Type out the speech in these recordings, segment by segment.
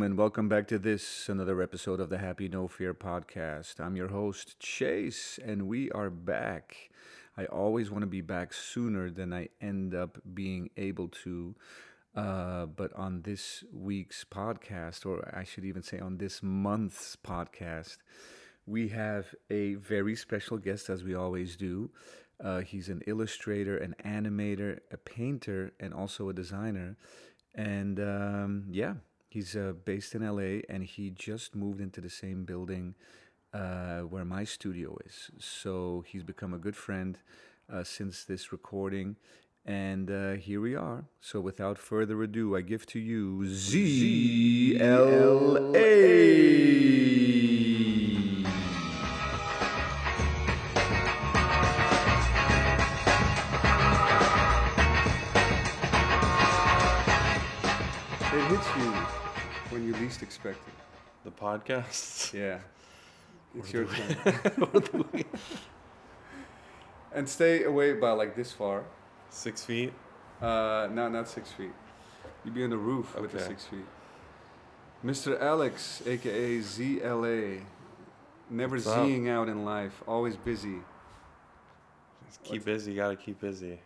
gentlemen, welcome back to this another episode of the Happy No Fear podcast. I'm your host, Chase, and we are back. I always want to be back sooner than I end up being able to. Uh, but on this week's podcast, or I should even say on this month's podcast, we have a very special guest, as we always do. Uh, he's an illustrator, an animator, a painter, and also a designer. And um, yeah, he's uh, based in LA and he just moved into the same building uh, where my studio is. So he's become a good friend uh, since this recording. And uh, here we are. So without further ado, I give to you ZLA. You least expect it. The podcast. Yeah. It's your turn. and stay away by like this far. Six feet. Uh, no, not six feet. You'd be on the roof with the six feet. Mr. Alex, aka ZLA, never What's? Zing out in life, always busy. Just keep busy. Gotta keep busy.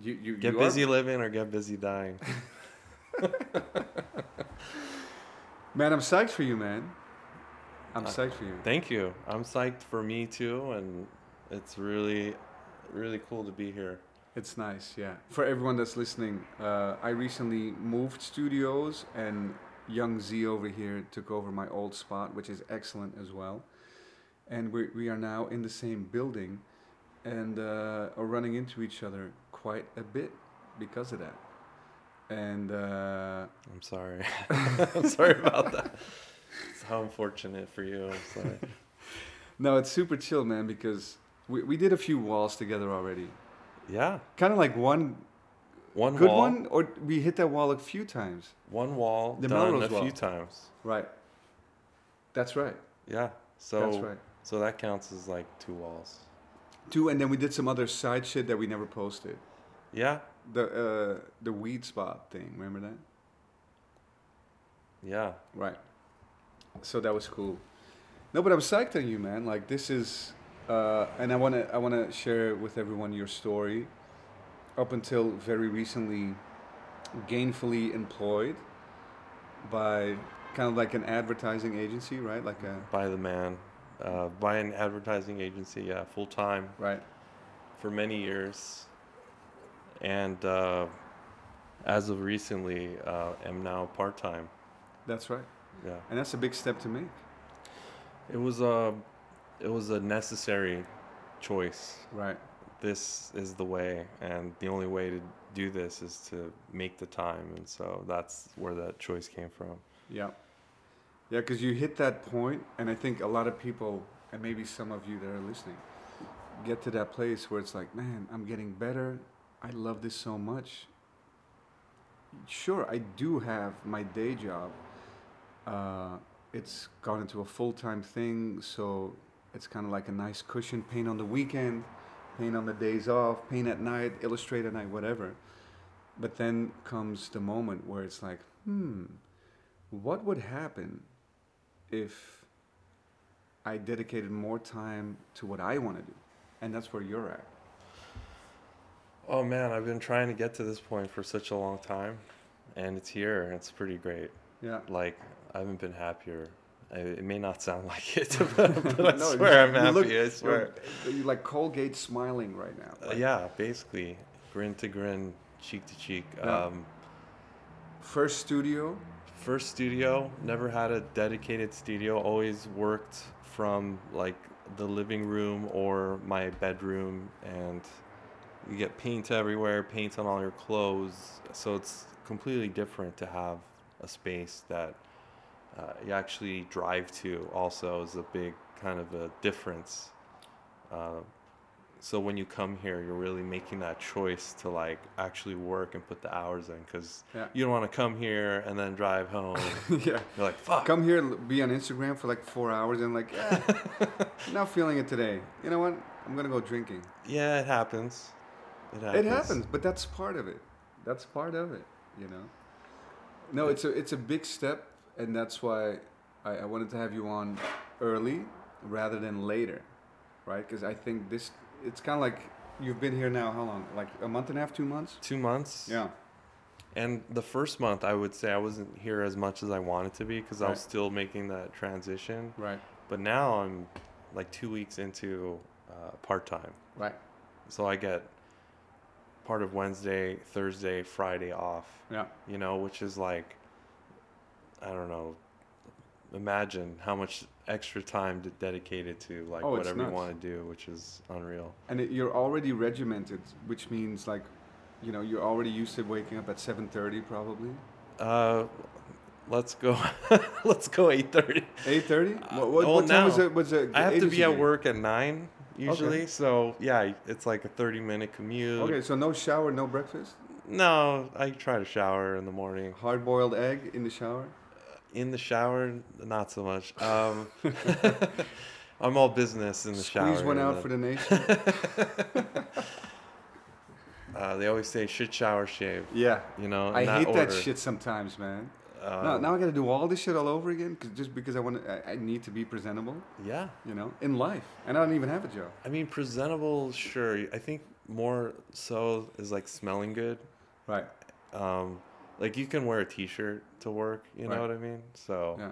You, you Get you are- busy living or get busy dying. man. I'm psyched for you, man. I'm Uh, psyched for you. Thank you. I'm psyched for me too, and it's really, really cool to be here. It's nice, yeah. For everyone that's listening, uh, I recently moved studios, and young Z over here took over my old spot, which is excellent as well. And we we are now in the same building, and uh, are running into each other quite a bit because of that. And uh, I'm sorry. I'm sorry about that. It's how unfortunate for you. I'm sorry. no, it's super chill, man, because we we did a few walls together already. Yeah. Kind of like one One good wall. one, or we hit that wall a few times. One wall The done Melrose a wall. few times. Right. That's right. Yeah. So That's right. so that counts as like two walls. Two, and then we did some other side shit that we never posted. Yeah. The uh, the weed spot thing, remember that? Yeah. Right. So that was cool. No, but I'm psyched on you, man. Like this is, uh, and I wanna I wanna share with everyone your story. Up until very recently, gainfully employed by kind of like an advertising agency, right? Like a by the man, uh, by an advertising agency, yeah, full time right. for many years, and uh, as of recently, uh, am now part time. That's right. Yeah, And that's a big step to make. it was a, it was a necessary choice. Right. This is the way, and the only way to do this is to make the time, and so that's where that choice came from. Yeah. Yeah, because you hit that point, and I think a lot of people, and maybe some of you that are listening, get to that place where it's like, man, I'm getting better. I love this so much. Sure, I do have my day job. Uh, it's gone into a full time thing, so it's kind of like a nice cushion. Paint on the weekend, paint on the days off, paint at night, illustrate at night, whatever. But then comes the moment where it's like, hmm, what would happen if I dedicated more time to what I want to do? And that's where you're at. Oh man, I've been trying to get to this point for such a long time, and it's here. and It's pretty great. Yeah. Like I haven't been happier. I, it may not sound like it, but, but I No, swear I'm you look- happy. I swear. You're, you're like Colgate smiling right now. Uh, yeah, basically, grin to grin, cheek to cheek. Yeah. Um, First studio. first studio, never had a dedicated studio. Always worked from like the living room or my bedroom, and you get paint everywhere, paint on all your clothes. So it's completely different to have a space that uh, you actually drive to. Also, is a big kind of a difference. Uh, so when you come here, you're really making that choice to like actually work and put the hours in because Yeah. you don't want to come here and then drive home. yeah. You're like, fuck. Come here, be on Instagram for like four hours, and like, yeah, not feeling it today. You know what? I'm gonna go drinking. Yeah, it happens. It happens. It happens, but that's part of it. That's part of it. You know. No, it's a it's a big step, and that's why I, I wanted to have you on early rather than later, right? Because I think this it's kind of like you've been here now how long? Like a month and a half, two months? Two months. Yeah. And the first month, I would say I wasn't here as much as I wanted to be because I was still making that transition. Right. But now I'm like two weeks into uh, part time. Right. So I get part of Wednesday, Thursday, Friday off, Yeah. you know, which is like, I don't know, imagine how much extra time d- dedicated to like Oh, whatever you want to do, which is unreal. And it, you're already regimented, which means like, you know, you're already used to waking up at 7:30 probably. Uh, let's go, let's go 8.30. 8:30? Uh, what what, well, what time was it? Was it? I have to be at work at 9 usually, so yeah, it's like a 30 minute commute. Okay, so no shower, no breakfast. No, I try to shower in the morning. Hard-boiled egg in the shower. In the shower, not so much. Um, I'm all business in the shower. Squeeze one out for the nation. Uh, they always say shit, shower, shave. yeah. You know, I hate that shit sometimes, man. Um, now, now I got to do all this shit all over again, just because I want to, I, I need to be presentable, Yeah, you know, in life, and I don't even have a job. I mean presentable. Sure, I think more so is like smelling good. Right. Um, like you can wear a T-shirt to work. You know what I mean? So Yeah.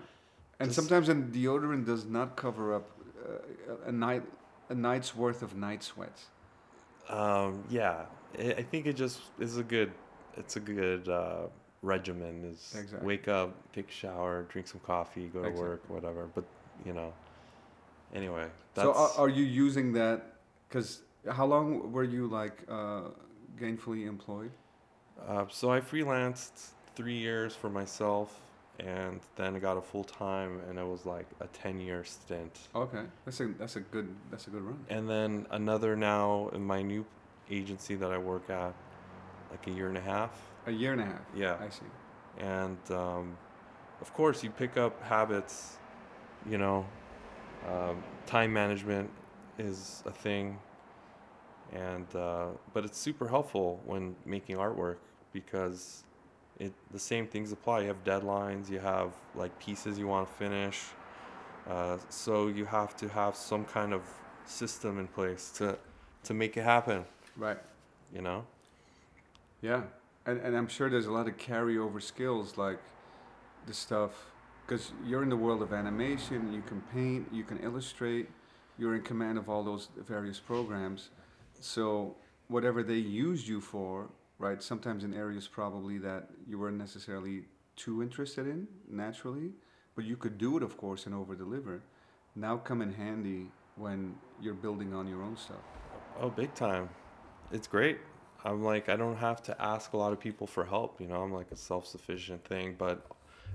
And Just- sometimes a deodorant does not cover up uh, a night, a night's worth of night sweats. um, yeah, I I think it just is a good. It's a good uh, regimen. Is Exactly. wake up, take a shower, drink some coffee, go to Exactly. work, whatever. But you know, anyway, that's So are, are you using that? Because how long were you like uh, gainfully employed? Uh, so I freelanced three years for myself, and then I got a full time, and it was like a ten year stint. Okay, that's a that's a good that's a good run. And then another now in my new agency that I work at, like a year and a half. A year and a half. Yeah. I see. And um, of course, you pick up habits. You know, um, time management is a thing, and uh, but it's super helpful when making artwork because it the same things apply. You have deadlines. You have like pieces you want to finish. Uh, so you have to have some kind of system in place to to make it happen. Right. You know. Yeah, and and I'm sure there's a lot of carryover skills like the stuff because you're in the world of animation. You can paint. You can illustrate. You're in command of all those various programs. So whatever they used you for, right? Sometimes in areas probably that you weren't necessarily too interested in naturally, but you could do it, of course, and over deliver. Now come in handy when you're building on your own stuff. Oh, big time. It's great. I'm like, I don't have to ask a lot of people for help. You know, I'm like a self sufficient thing, but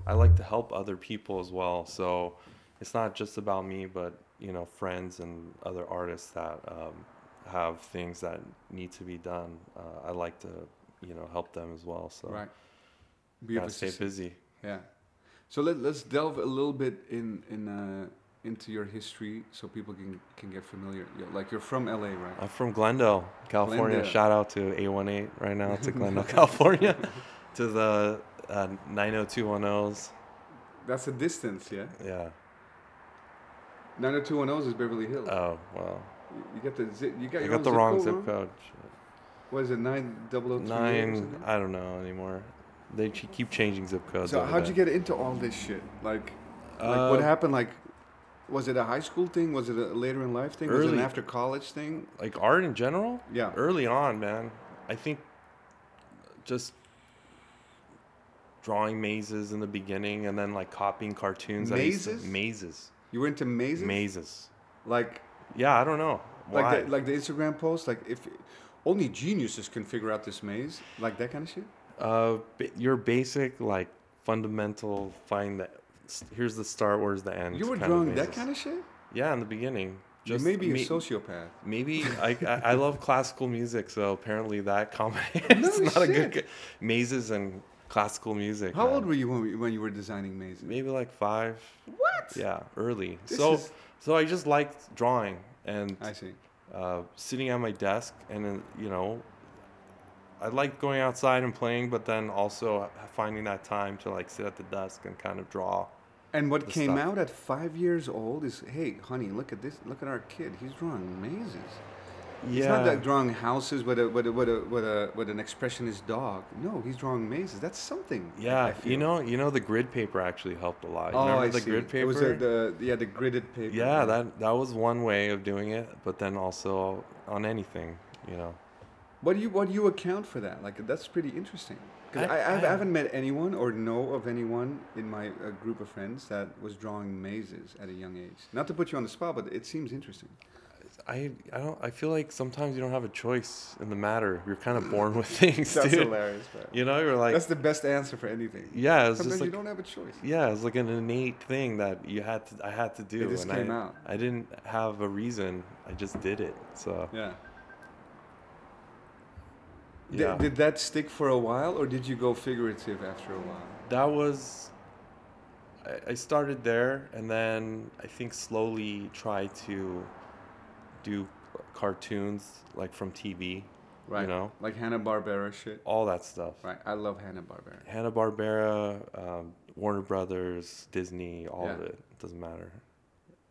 I like to help other people as well. So it's not just about me, but, you know, friends and other artists that um, have things that need to be done. Uh, I like to, you know, help them as well. So Right. Gotta stay busy. Yeah. So let, let's delve a little bit in in uh, into your history so people can can get familiar. Like you're from LA, right? I'm from Glendale, California. Glendale. Shout out to 818 right now to Glendale, California, to the uh, 90210s. That's a distance, yeah. Yeah. 90210 is Beverly Hills. Oh, well. You- got the zip. You got I your got the zip wrong code, zip code. What is it? Nine double o three eight or Nine. I don't know anymore. They keep changing zip codes. So how'd you get into all this shit? Like, like Uh, what happened? Like, was it a high school thing? Was it a later in life thing? Was it an after college thing? Like art in general? Yeah. Early on, man. I think just drawing mazes in the beginning and then like copying cartoons. Used to- Mazes? mazes. You were into mazes? Mazes. Like, Yeah, I don't know. Why? like the, like the Instagram post. Like, if only geniuses can figure out this maze. Like that kind of shit. Uh, your basic like fundamental find the here's the start, where's the end. You were drawing that kind of shit. Yeah, in the beginning. you may be a sociopath. Maybe I, I I love classical music, so apparently that No is not a good shit. mazes and classical music. How man. old were you when, when you were designing mazes? Maybe like five. What? Yeah, early. This so is- so I just liked drawing and I see. uh, sitting at my desk, and then you know, I liked going outside and playing, but then also finding that time to like sit at the desk and kind of draw. And what came stuff. out at five years old is, hey, honey, look at this. Look at our kid. He's drawing mazes. Yeah. He's not like drawing houses with a with a with a with a with an expressionist dog. No, he's drawing mazes. That's something. Yeah, you know, you know, the grid paper actually helped a lot. You Oh, Remember I the see. grid paper? It was a, the yeah the gridded paper. yeah, that that was one way of doing it, but then also on anything, you know. What do you what do you account for that? Like that's pretty interesting. I, I- I, I've, I I- haven't met anyone or know of anyone in my uh, group of friends that was drawing mazes at a young age. Not to put you on the spot, but it seems interesting. I I don't I feel like sometimes you don't have a choice in the matter. You're kind of born with things, That's dude. hilarious, man. You know, you're like that's the best answer for anything. yeah, it's Sometimes just like you don't have a choice. yeah, it's like an innate thing that you had to I had to do. It just and came I, out. I didn't have a reason. I just did it. So Yeah. Did- yeah, Did, that stick for a while, or did you go figurative after a while? that was. I, I started there, and then I think slowly tried to do cartoons like from TV, Right. you know, Like Hanna Barbera shit. all that stuff. Right. I love Hanna Barbera. Hanna Barbera, um, Warner Brothers, Disney, all of Yeah. it. Doesn't matter.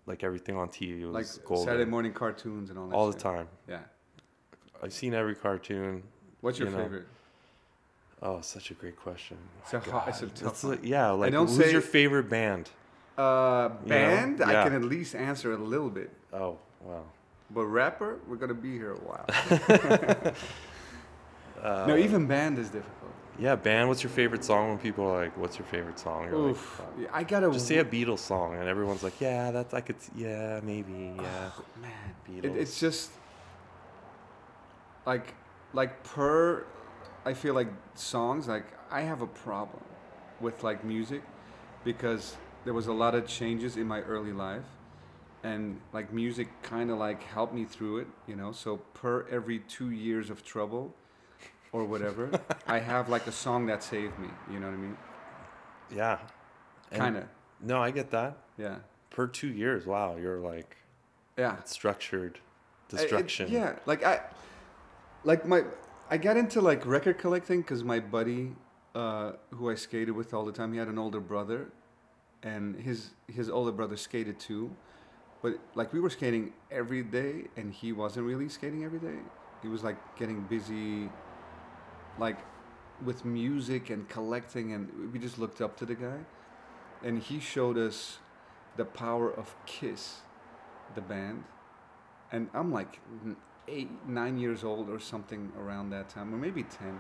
Like everything on TV was Like golden. Saturday morning cartoons and all that. all the time. Yeah. I've seen every cartoon. What's your You know. favorite? Oh, such a great question. It's a ho- it's a tough like- yeah, like don't who's say- your favorite band? Uh, You know? band, I can at least answer a little bit. Oh, wow. But rapper, we're gonna be here a while. Uh, no, even band is difficult. yeah, band. What's your favorite song? When people are like, "What's your favorite song?" You're Oof. Yeah, I gotta just say a Beatles song, and everyone's like, "Yeah, that's I could. Yeah, maybe. Yeah." Oh, man, Beatles. it, it's just like like per. I feel like songs like I have a problem with like music because there was a lot of changes in my early life and like music kind of like helped me through it you know so per every two years of trouble or whatever i have like a song that saved me you know what i mean yeah. Kind of No, I get that. yeah Per two years, wow, you're like yeah structured I- it- destruction. yeah, like I, like my, I got into like record collecting because my buddy, uh, who I skated with all the time, he had an older brother, and his his older brother skated too, but like we were skating every day, and he wasn't really skating every day. He was like getting busy, like, with music and collecting, and we just looked up to the guy, and he showed us the power of Kiss, the band. And I'm like eight, nine years old or something around that time, or maybe ten.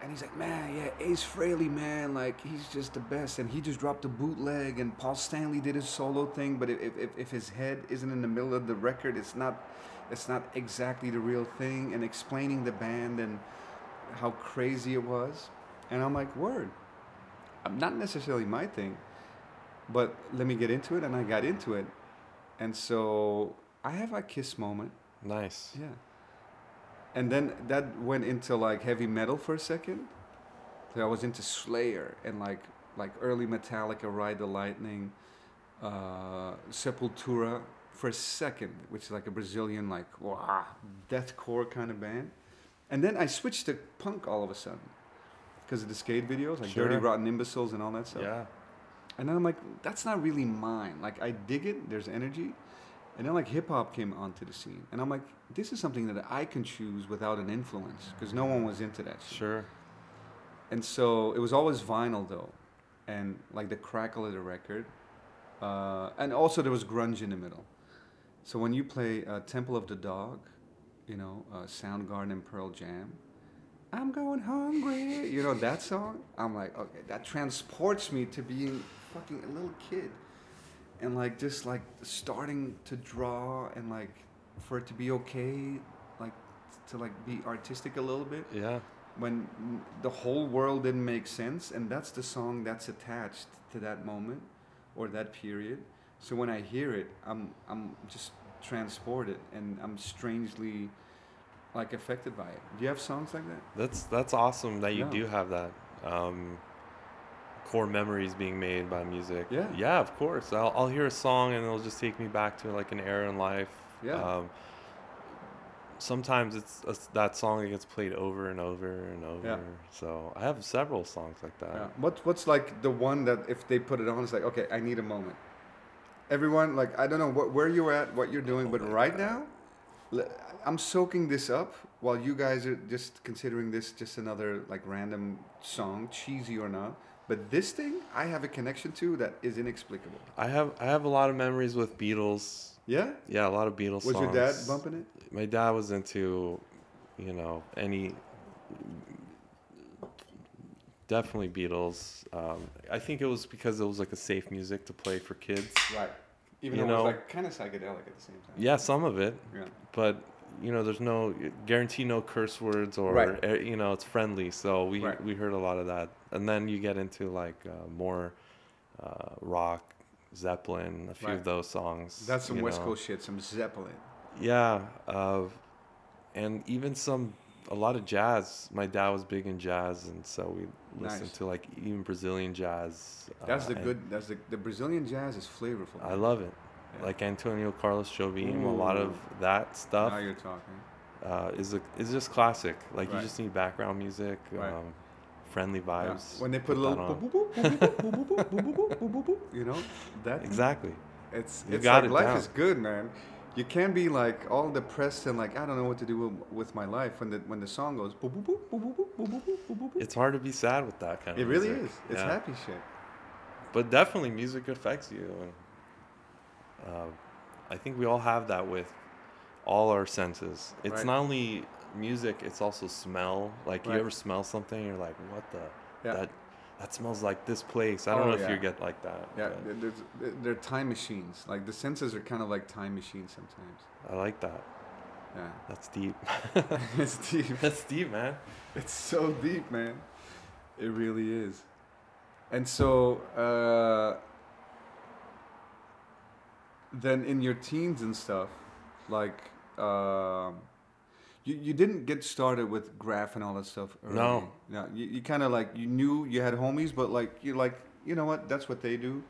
And he's like, man, yeah, Ace Frehley, man, like he's just the best. And he just dropped a bootleg, and Paul Stanley did his solo thing. But if, if, if his head isn't in the middle of the record, it's not, it's not exactly the real thing. And explaining the band and how crazy it was, and I'm like, word, I'm not necessarily my thing, but let me get into it, and I got into it, and so I have a kiss moment. Nice. Yeah. And then that went into like heavy metal for a second. So I was into Slayer and like like early Metallica, Ride the Lightning, uh, Sepultura for a second, which is like a Brazilian like wow, deathcore kind of band. And then I switched to punk all of a sudden because of the skate videos, like Dirty Rotten Imbeciles and all that stuff. Yeah. And then I'm like, that's not really mine. Like I dig it, there's energy. And then like hip hop came onto the scene. And I'm like, this is something that I can choose without an influence because no one was into that shit. Sure. And so it was always vinyl though. And like the crackle of the record. Uh, and also there was grunge in the middle. So when you play uh, Temple of the Dog, you know, uh, Soundgarden and Pearl Jam, I'm going hungry. You know that song? I'm like, okay, that transports me to being fucking a little kid. And like just like starting to draw and like for it to be okay, like to like be artistic a little bit Yeah. when the whole world didn't make sense and that's the song that's attached to that moment or that period so when i hear it i'm i'm just transported and i'm strangely like affected by it do you have songs like that That's that's awesome that you Yeah. do have that. Um, core memories being made by music. Yeah. Yeah, of course. I'll, I'll hear a song and it'll just take me back to like an era in life. Yeah. Um, sometimes it's that song that gets played over and over and over. Yeah. So I have several songs like that. Yeah. What what's like the one that if they put it on, it's like okay, I need a moment. Everyone, like I don't know what, where you're at, what you're doing, but right now, I'm soaking this up while you guys are just considering this just another like random song, cheesy or not. But this thing, I have a connection to that is inexplicable. I have I have a lot of memories with Beatles. Yeah. Yeah, a lot of Beatles Was songs. your dad bumping it? My dad was into, you know, any. Definitely Beatles. Um, I think it was because it was like a safe music to play for kids. Right. Even You though it know- was like kind of psychedelic at the same time. Yeah, some of it, Yeah. but you know, there's no guarantee, no curse words, or Right. eh, you know, it's friendly. So we Right. we heard a lot of that, and then you get into like uh, more uh, rock, Zeppelin, a few Right. of those songs. That's some West know. Coast shit, some Zeppelin. Yeah, uh, and even some a lot of jazz. My dad was big in jazz, and so we listened Nice. to like even Brazilian jazz. That's uh, the good. That's the the Brazilian jazz is flavorful. I love it. Yeah. Like Antonio Carlos Jobim, a lot of that stuff Now you're talking. uh, is a, is just classic. Like Right. you just need background music, Right. um, friendly Yeah. vibes. When they put a little, boop, boop, boop, boop, boop, boop, boop, boop, boop, boop, boop, you know that. Exactly. It's You it's got like it life down. is good, man. You can't be like all depressed and like I don't know what to do with, my life when the when the song goes. Boop, boop, boop, boop, boop, boop, boop, boop, boop. It's hard to be sad with that kind of. Music. It of. really music. is. It's Yeah. happy shit. But definitely, music affects you, and uh, I think we all have that with all our senses. It's Right. not only music; it's also smell. Like Right. you ever smell something, you're like, "What the? Yeah. That that smells like this place." I don't Oh, know if yeah. you get like that. Yeah, they're, they're, time machines. Like the senses are kind of like time machines sometimes. I like that. Yeah, That's deep. it's deep. That's deep, man. It's so deep, man. It really is. And so, uh, then in your teens and stuff, like, um, you, you didn't get started with graff and all that stuff early. No. No. You, you kind of like, you knew you had homies, but like, you're like, you know what? That's what they do.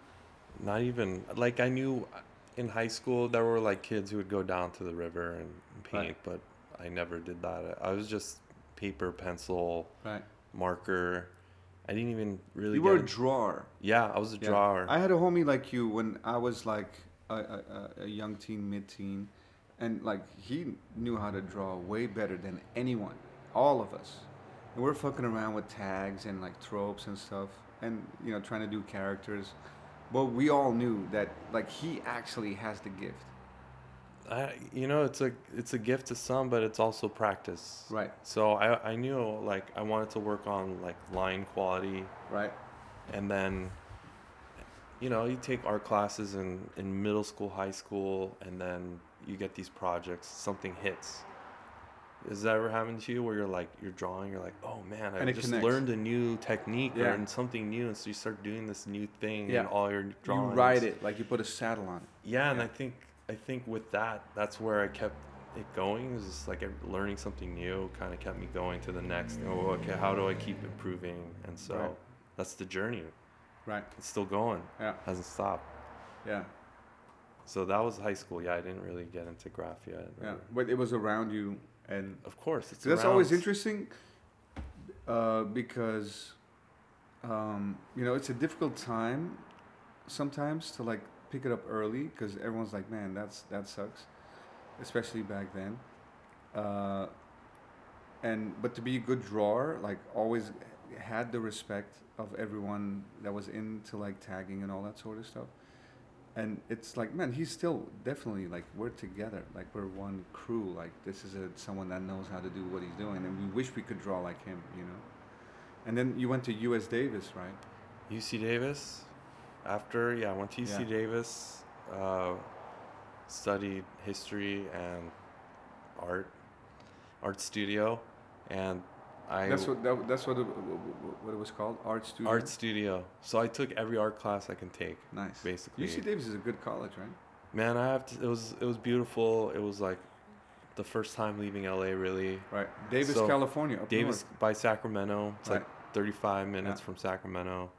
Not even like I knew uh, in high school there were like kids who would go down to the river and paint, Right. but I never did that. I was just paper, pencil, Right. marker. I didn't even really. You were a drawer. yeah, I was a Yeah. drawer. I had a homie like you when I was like a, a- a young teen, mid teen, and like he knew how to draw way better than anyone, all of us. And we're fucking around with tags and like tropes and stuff, and you know trying to do characters. But we all knew that like he actually has the gift. I, you know, it's a it's a gift to some, but it's also practice. Right. So I I knew like I wanted to work on like line quality, Right. and then you know you take art classes in in middle school high school and then you get these projects something hits has that ever happened to you where you're like you're drawing you're like oh man i just connects. learned a new technique Yeah. or something new and so you start doing this new thing Yeah. in all your drawing You drawings ride it like you put a saddle on it. yeah and i think i think with that that's where i kept it going is just like learning something new kind of kept me going to the next oh okay how do i keep improving and so Right. that's the journey Right. it's still going Yeah. hasn't stopped. Yeah. So that was high school. Yeah, I didn't really get into graff yet. Yeah. But it was around you, and Of course, it's that's always interesting uh, because um, you know it's a difficult time sometimes to like pick it up early because everyone's like, man, that's that sucks, especially back then. Uh, and but to be a good drawer, like always had the respect of everyone that was into like tagging and all that sort of stuff. And it's like, man, he's still definitely like we're together, like we're one crew. Like this is a someone that knows how to do what he's doing, and we wish we could draw like him, you know. And then you went to U.S. Davis, right? UC Davis. After yeah, I went to UC Yeah. Davis. Uh, studied history and art, art studio, and I that's what that, that's what it, what it was called, art studio. art studio. So I took every art class I can take. nice. basically. UC Davis is a good college, right? Man, I have to. It was it was beautiful. It was like the first time leaving LA. Really, Right. Davis, So, California. Davis by Sacramento. It's Right. like 35 minutes Yeah. from Sacramento.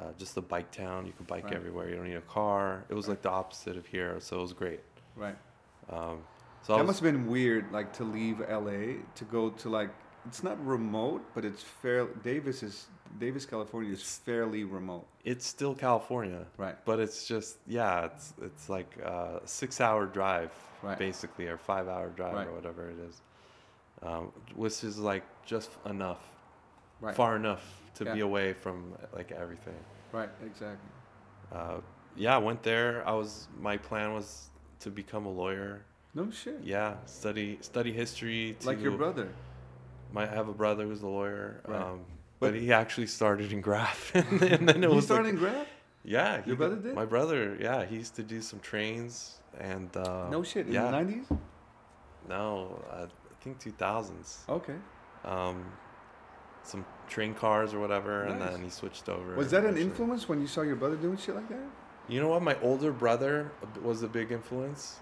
Uh, just a bike town. You can bike Right. everywhere. You don't need a car. It was Right. like the opposite of here, so it was great. Right. Um, So that was, must have been weird, like to leave LA to go to like it's not remote, but it's fair. Davis is Davis, California is It's- fairly remote, it's still California, right? but it's just yeah, it's it's like a six hour drive Right. basically, or five hour drive Right. or whatever it is, um, which is like just enough, Right. far enough to be away from like everything. Right. Exactly. Uh, yeah, I went there. I was my plan was to become a lawyer. No shit. Yeah, study study history. To, Like your brother. My, I have a brother who's a lawyer. Right. Um, But- but, he actually started in graff, and then it was started like, in Graff? yeah. he Your brother did? My brother, yeah, he used to do some trains and. Uh, no shit. In yeah. the nineties. No, I think two thousands. Okay. Um, some train cars or whatever, and then he switched over. Was that an influence when you saw your brother doing shit like that? You know what? My older brother was a big influence.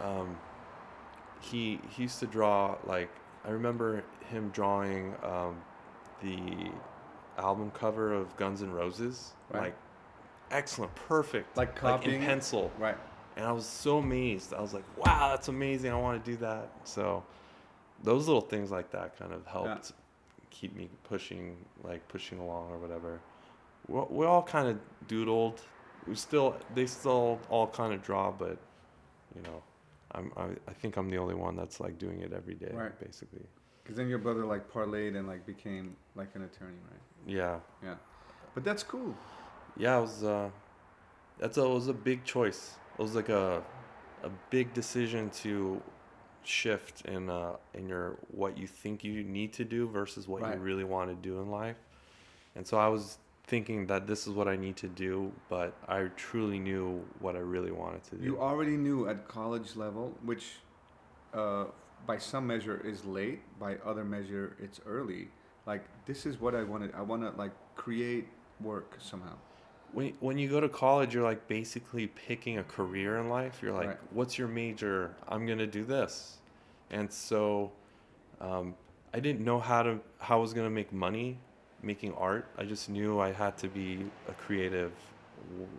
Um, he he used to draw like I remember him drawing um, the album cover of Guns N' Roses, Right. like excellent, perfect, Like in copying it? pencil. Right. And I was so amazed. I was like, "Wow, that's amazing! I want to do that." So, those little things like that kind of helped keep me pushing, like pushing along or whatever. We we all kind of doodled. We still, they still all kind of draw, but you know, I'm I, I think I'm the only one that's like doing it every day, Right. basically. Because then your brother like parlayed and like became like an attorney, right? Yeah, Yeah. But that's cool. yeah. It was uh, that's a it was a big choice. It was like a a big decision to shift in uh in your what you think you need to do versus what Right. you really want to do in life. And so I was thinking that this is what I need to do, but I truly knew what I really wanted to do. You already knew at college level, which uh, by some measure is late, by other measure it's early. Like this is what I wanted. I want to like create work somehow. when when you go to college, you're like basically picking a career in life. You're like, Right. what's your major? I'm gonna do this, and so um, I didn't know how to how I was gonna make money making art. I just knew I had to be a creative,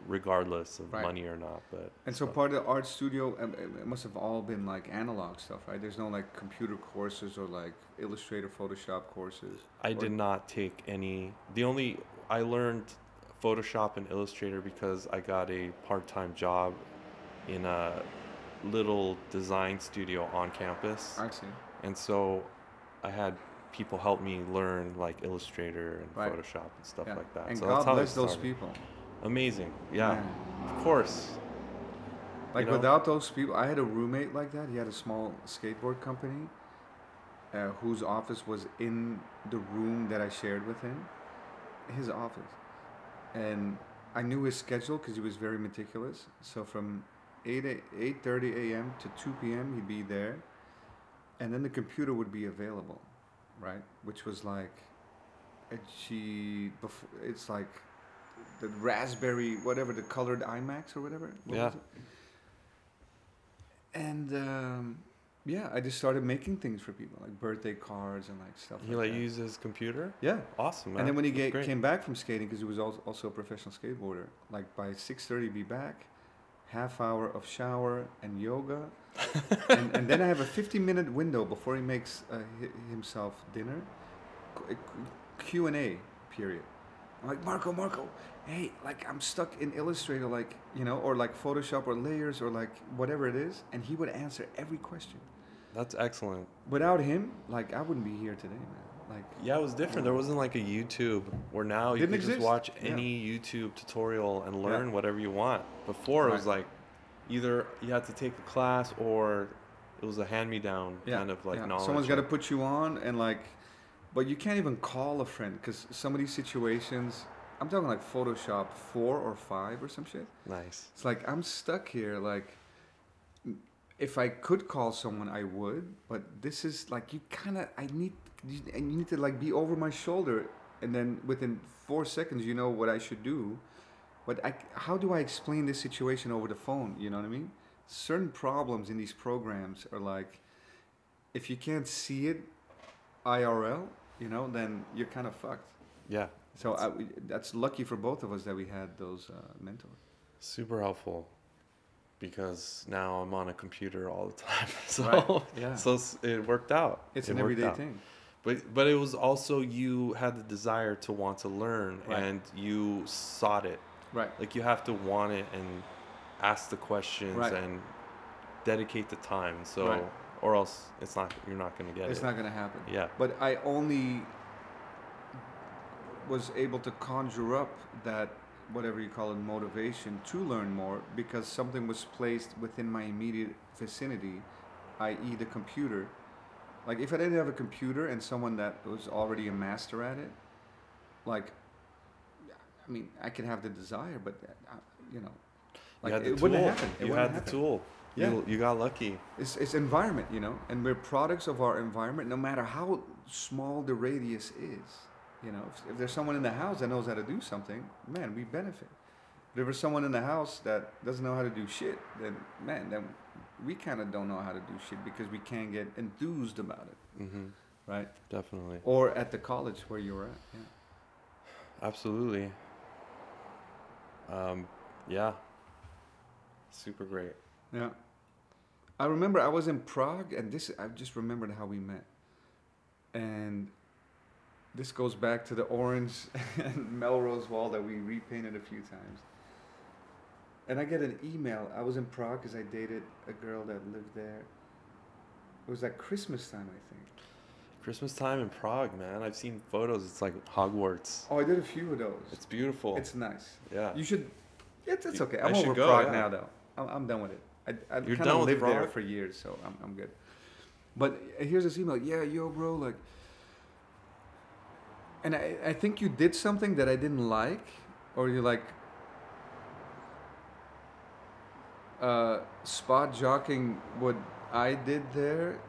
regardless of Right. money or not. But And so part of the art studio, um, it must have all been like analog stuff, right? There's no like computer courses or like Illustrator, Photoshop courses. I did not take any. The only I learned Photoshop and Illustrator because I got a part-time job in a little design studio on campus, I see. and so I had people help me learn like Illustrator and Right. Photoshop and stuff Yeah. like that. And so God that's how bless those people. Amazing, yeah, of course. Like You know? without those people, I had a roommate like that. He had a small skateboard company, uh, whose office was in the room that I shared with him, his office, and I knew his schedule because he was very meticulous. So from eight eight thirty a.m. to two p.m. he'd be there, and then the computer would be available, right? Which was like, a G. Before, it's like the raspberry whatever the colored iMacs or whatever. What Yeah. And um, yeah, I just started making things for people like birthday cards and like stuff. He like like that. use his computer. Yeah. Awesome, man. And then when he ga- came back from skating, because he was al- also a professional skateboarder, like by six thirty, be back, half hour of shower and yoga, and, and then I have a fifty minute window before he makes uh, hi- himself dinner, Q and A period. I'm like Marco, Marco, hey, like I'm stuck in Illustrator, like you know, or like Photoshop or layers or like whatever it is, and he would answer every question. That's excellent. Without him, like I wouldn't be here today, man. Like Yeah, it was different. There um, wasn't like a YouTube where now you can just watch Yeah. any YouTube tutorial and Yeah. learn whatever you want. Before it was like either you had to take a class or it was a hand me down kind of like yeah. knowledge. Someone's got to put you on, and like, but you can't even call a friend because some of these situations, I'm talking like Photoshop four or five or some shit. nice. It's like I'm stuck here. Like, if I could call someone, I would. But this is like you kind of I need and you need to like be over my shoulder, and then within four seconds you know what I should do. But I, how do I explain this situation over the phone? You know what I mean? Certain problems in these programs are like, if you can't see it, IRL, you know, then you're kind of fucked. Yeah, So I, that's lucky for both of us that we had those uh, mentors. super helpful. because now I'm on a computer all the time. So Right, yeah. so it worked out. It's It an everyday out. thing. But but it was also you had the desire to want to learn Right. and you sought it. Right. Like you have to want it and ask the questions Right. and dedicate the time. So Right. or else it's not you're not gonna get It's it. It's not gonna happen. Yeah. But I only was able to conjure up that whatever you call it motivation to learn more because something was placed within my immediate vicinity, i.e. the computer. Like if I didn't have a computer and someone that was already a master at it, like I mean, I could have the desire, but uh, you know, like you had the it tool. wouldn't happen. It you wouldn't had the tool. Yeah. You, you got lucky. It's, it's environment, you know, and we're products of our environment, no matter how small the radius is. You know, if, if there's someone in the house that knows how to do something, man, we benefit. If there's someone in the house that doesn't know how to do shit, then man, then we kind of don't know how to do shit because we can't get enthused about it, hmm right? Definitely. Or at the college where you were at. Yeah. Absolutely. Um, yeah. Super great. Yeah. I remember I was in Prague, and this I just remembered how we met. And this goes back to the orange and Melrose wall that we repainted a few times. And I get an email. I was in Prague because I dated a girl that lived there. It was like Christmas time, I think. Christmas time in Prague, man. I've seen photos. It's like Hogwarts. Oh, I did a few of those. It's beautiful. It's nice. yeah. You should. It's, it's okay. I I'm should over go, Prague yeah. now, though. I'm, I'm done with it. I, I You're kind done of with lived there Prague? for years, so I'm, I'm good. But here's this email. Yeah, yo, bro, like. And I, I think you did something that I didn't like, or you like. Uh, spot jockeying what I did there,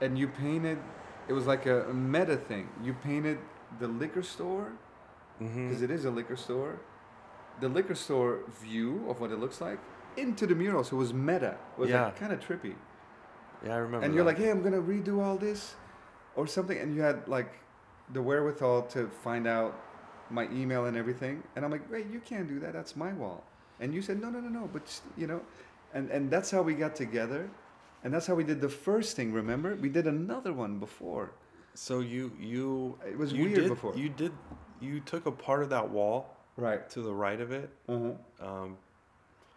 and you painted. It was like a, meta thing. You painted the liquor store because it is a liquor store. The liquor store view of what it looks like into the mural, so it was meta. It was Yeah. like kind of trippy. Yeah, I remember. And you're that. like, hey, I'm gonna redo all this, or something, and you had like the wherewithal to find out my email and everything, and I'm like, wait, you can't do that. That's my wall. And you said, no, no, no, no, but you know, and and that's how we got together, and that's how we did the first thing. Remember, we did another one before. So you you It was you weird did, before. You did you took a part of that wall Right. to the right of it. Uh-huh. Um,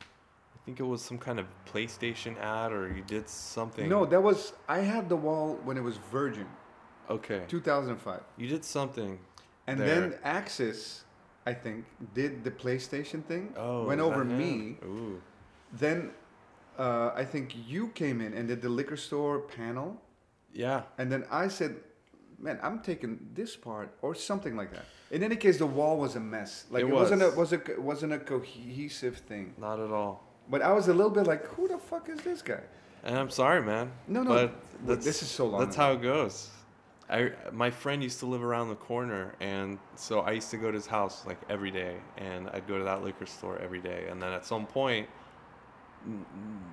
I think it was some kind of PlayStation ad, or you did something. No, that was I had the wall when it was Virgin, Okay. 2005. You did something. And there. then Axis, I think, did the PlayStation thing. Oh. went over me. Ooh. Then uh, I think you came in and did the liquor store panel. Yeah. And then I said, man, I'm taking this part or something like that. In any case, the wall was a mess. Like It it, wasn't a was. was a wasn't a cohesive thing. Not at all. But I was a little bit like, who the fuck is this guy? And I'm sorry, man. No, no. But this is so long That's ago. how it goes. I my friend used to live around the corner, and so I used to go to his house like every day, and I'd go to that liquor store every day. And then at some point,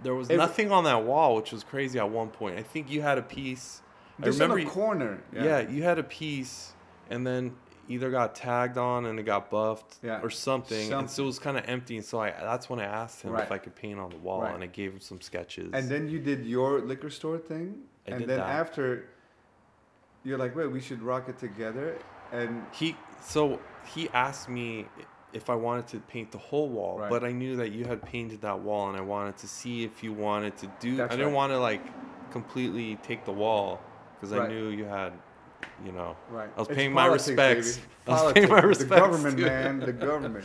there was It- nothing on that wall, which was crazy. At one point, I think you had a piece. I remember. in a corner. yeah. you had a piece, and then either got tagged on and it got buffed Yeah, or something, and so something. it was kind of empty. And so I that's when I asked him if I could paint on the wall, Right. and I gave him some sketches. And then you did your liquor store thing, I and then that. after, you're like, wait, we should rock it together, and He so he asked me if I wanted to paint the whole wall, Right. but I knew that you had painted that wall, and I wanted to see if you wanted to do. That's I didn't right. want to like completely take the wall because I knew you had, you know. right. I was It's paying my politics, respects. baby. I was paying my respects. The government, dude. man, the government.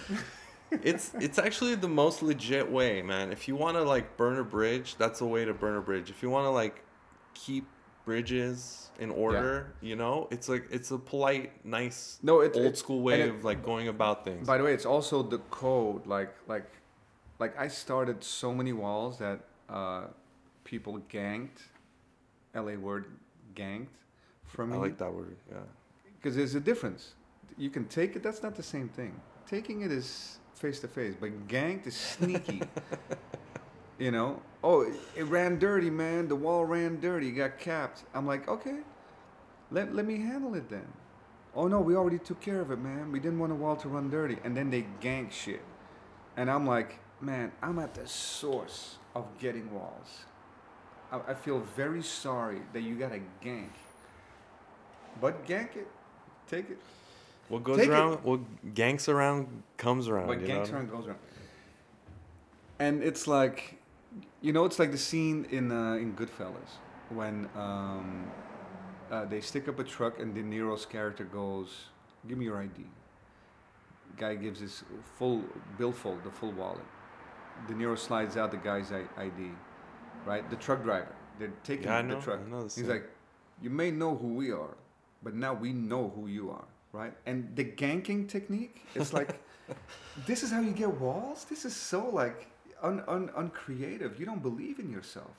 it's it's actually the most legit way, man. If you want to like burn a bridge, that's the way to burn a bridge. If you want to like keep bridges in order, you know, it's like it's a polite, nice, No, it's old it's- school way it- of like going about things. By the way, it's also the code. Like, like, like I started so many walls that uh, people ganked. L.A. word, ganked from me. I like that word. Yeah. because there's a difference. You can take it. That's not the same thing. Taking it is face to face, but ganked is sneaky. you know. Oh, it, it ran dirty, man. The wall ran dirty. It got capped. I'm like, okay, let let me handle it then. Oh no, we already took care of it, man. We didn't want a wall to run dirty, and then they gank shit, and I'm like, man, I'm at the source of getting walls. I, I feel very sorry that you got a gank. But gank it, take it. What goes Take it. around, what ganks around comes around. What ganks know? around goes around. And it's like, you know, it's like the scene in uh, in Goodfellas when um, uh, they stick up a truck and De Niro's character goes, "Give me your ID." Guy gives his full billfold, the full wallet. De Niro slides out the guy's I- ID, right? The truck driver. They're taking Yeah, I the truck. Know He's like, "You may know who we are, but now we know who you are." Right? And the ganking technique, it's like this is how you get walls this is so like un, un, uncreative. You don't believe in yourself.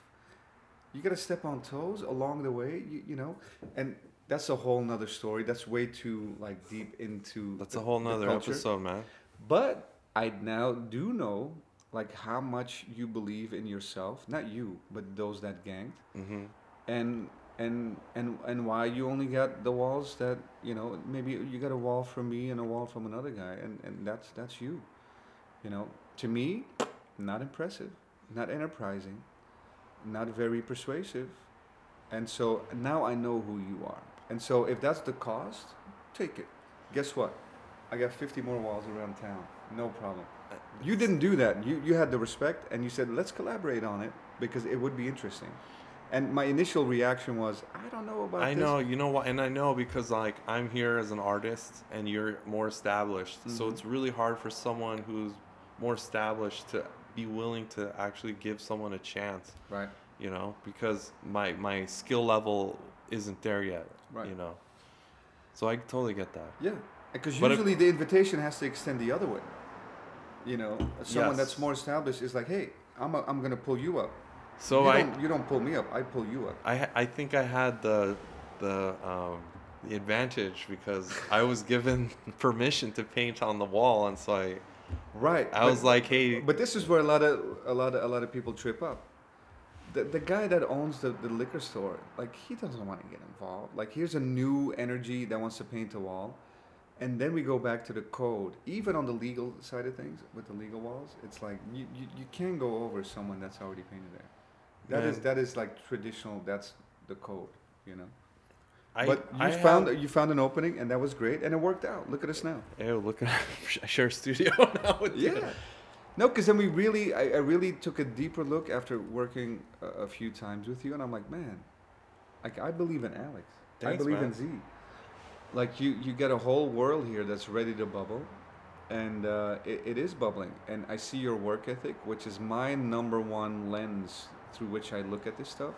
You gotta step on toes along the way you, you know? And that's a whole nother story. That's way too like deep into That's the- a whole the nother episode, man. but i now do know like how much you believe in yourself. Not you but those that ganked hmm and and and and why you only got the walls that you know maybe you got a wall from me and a wall from another guy. And and that's that's you you know? To me not impressive not enterprising not very persuasive. And so now i know who you are. And so if that's the cost take it. Guess what? I got 50 more walls around town. No problem. You didn't do that. You you had the respect and you said let's collaborate on it because it would be interesting. And my initial reaction was, I don't know about I this. know, you know what, and I know because like I'm here as an artist and you're more established, so Mhm. it's really hard for someone who's more established to be willing to actually give someone a chance, Right. you know, because my my skill level isn't there yet, Right. you know. So I totally get that. Yeah. Because But if- usually the invitation has to extend the other way. You know, someone Yes. that's more established is like, hey, I'm, a, I'm going to pull you up. So you I don't, you don't pull me up. I pull you up. I I think I had the the um, the advantage because I was given permission to paint on the wall, and so I Right. I but- was like, hey, But this is where a lot of a lot of a lot of people trip up. The the guy that owns the, the liquor store, like he doesn't want to get involved. Like here's a new energy that wants to paint a wall. And then we go back to the code. Even on the legal side of things, with the legal walls, it's like you, you, you can't go over someone that's already painted there. That is Man. that is like traditional. That's the code, you know. I but you I found have- you found an opening, and that was great, and it worked out. Look at us now. Ew, look at I share a studio now with you. Yeah. No, because then we really, I, I really took a deeper look after working a, a few times with you, and I'm like, man, like I believe in Alex. Thanks, I believe man. in Z. Like you, you get a whole world here that's ready to bubble, and uh, it, it is bubbling. And I see your work ethic, which is my number one lens through which I look at this stuff.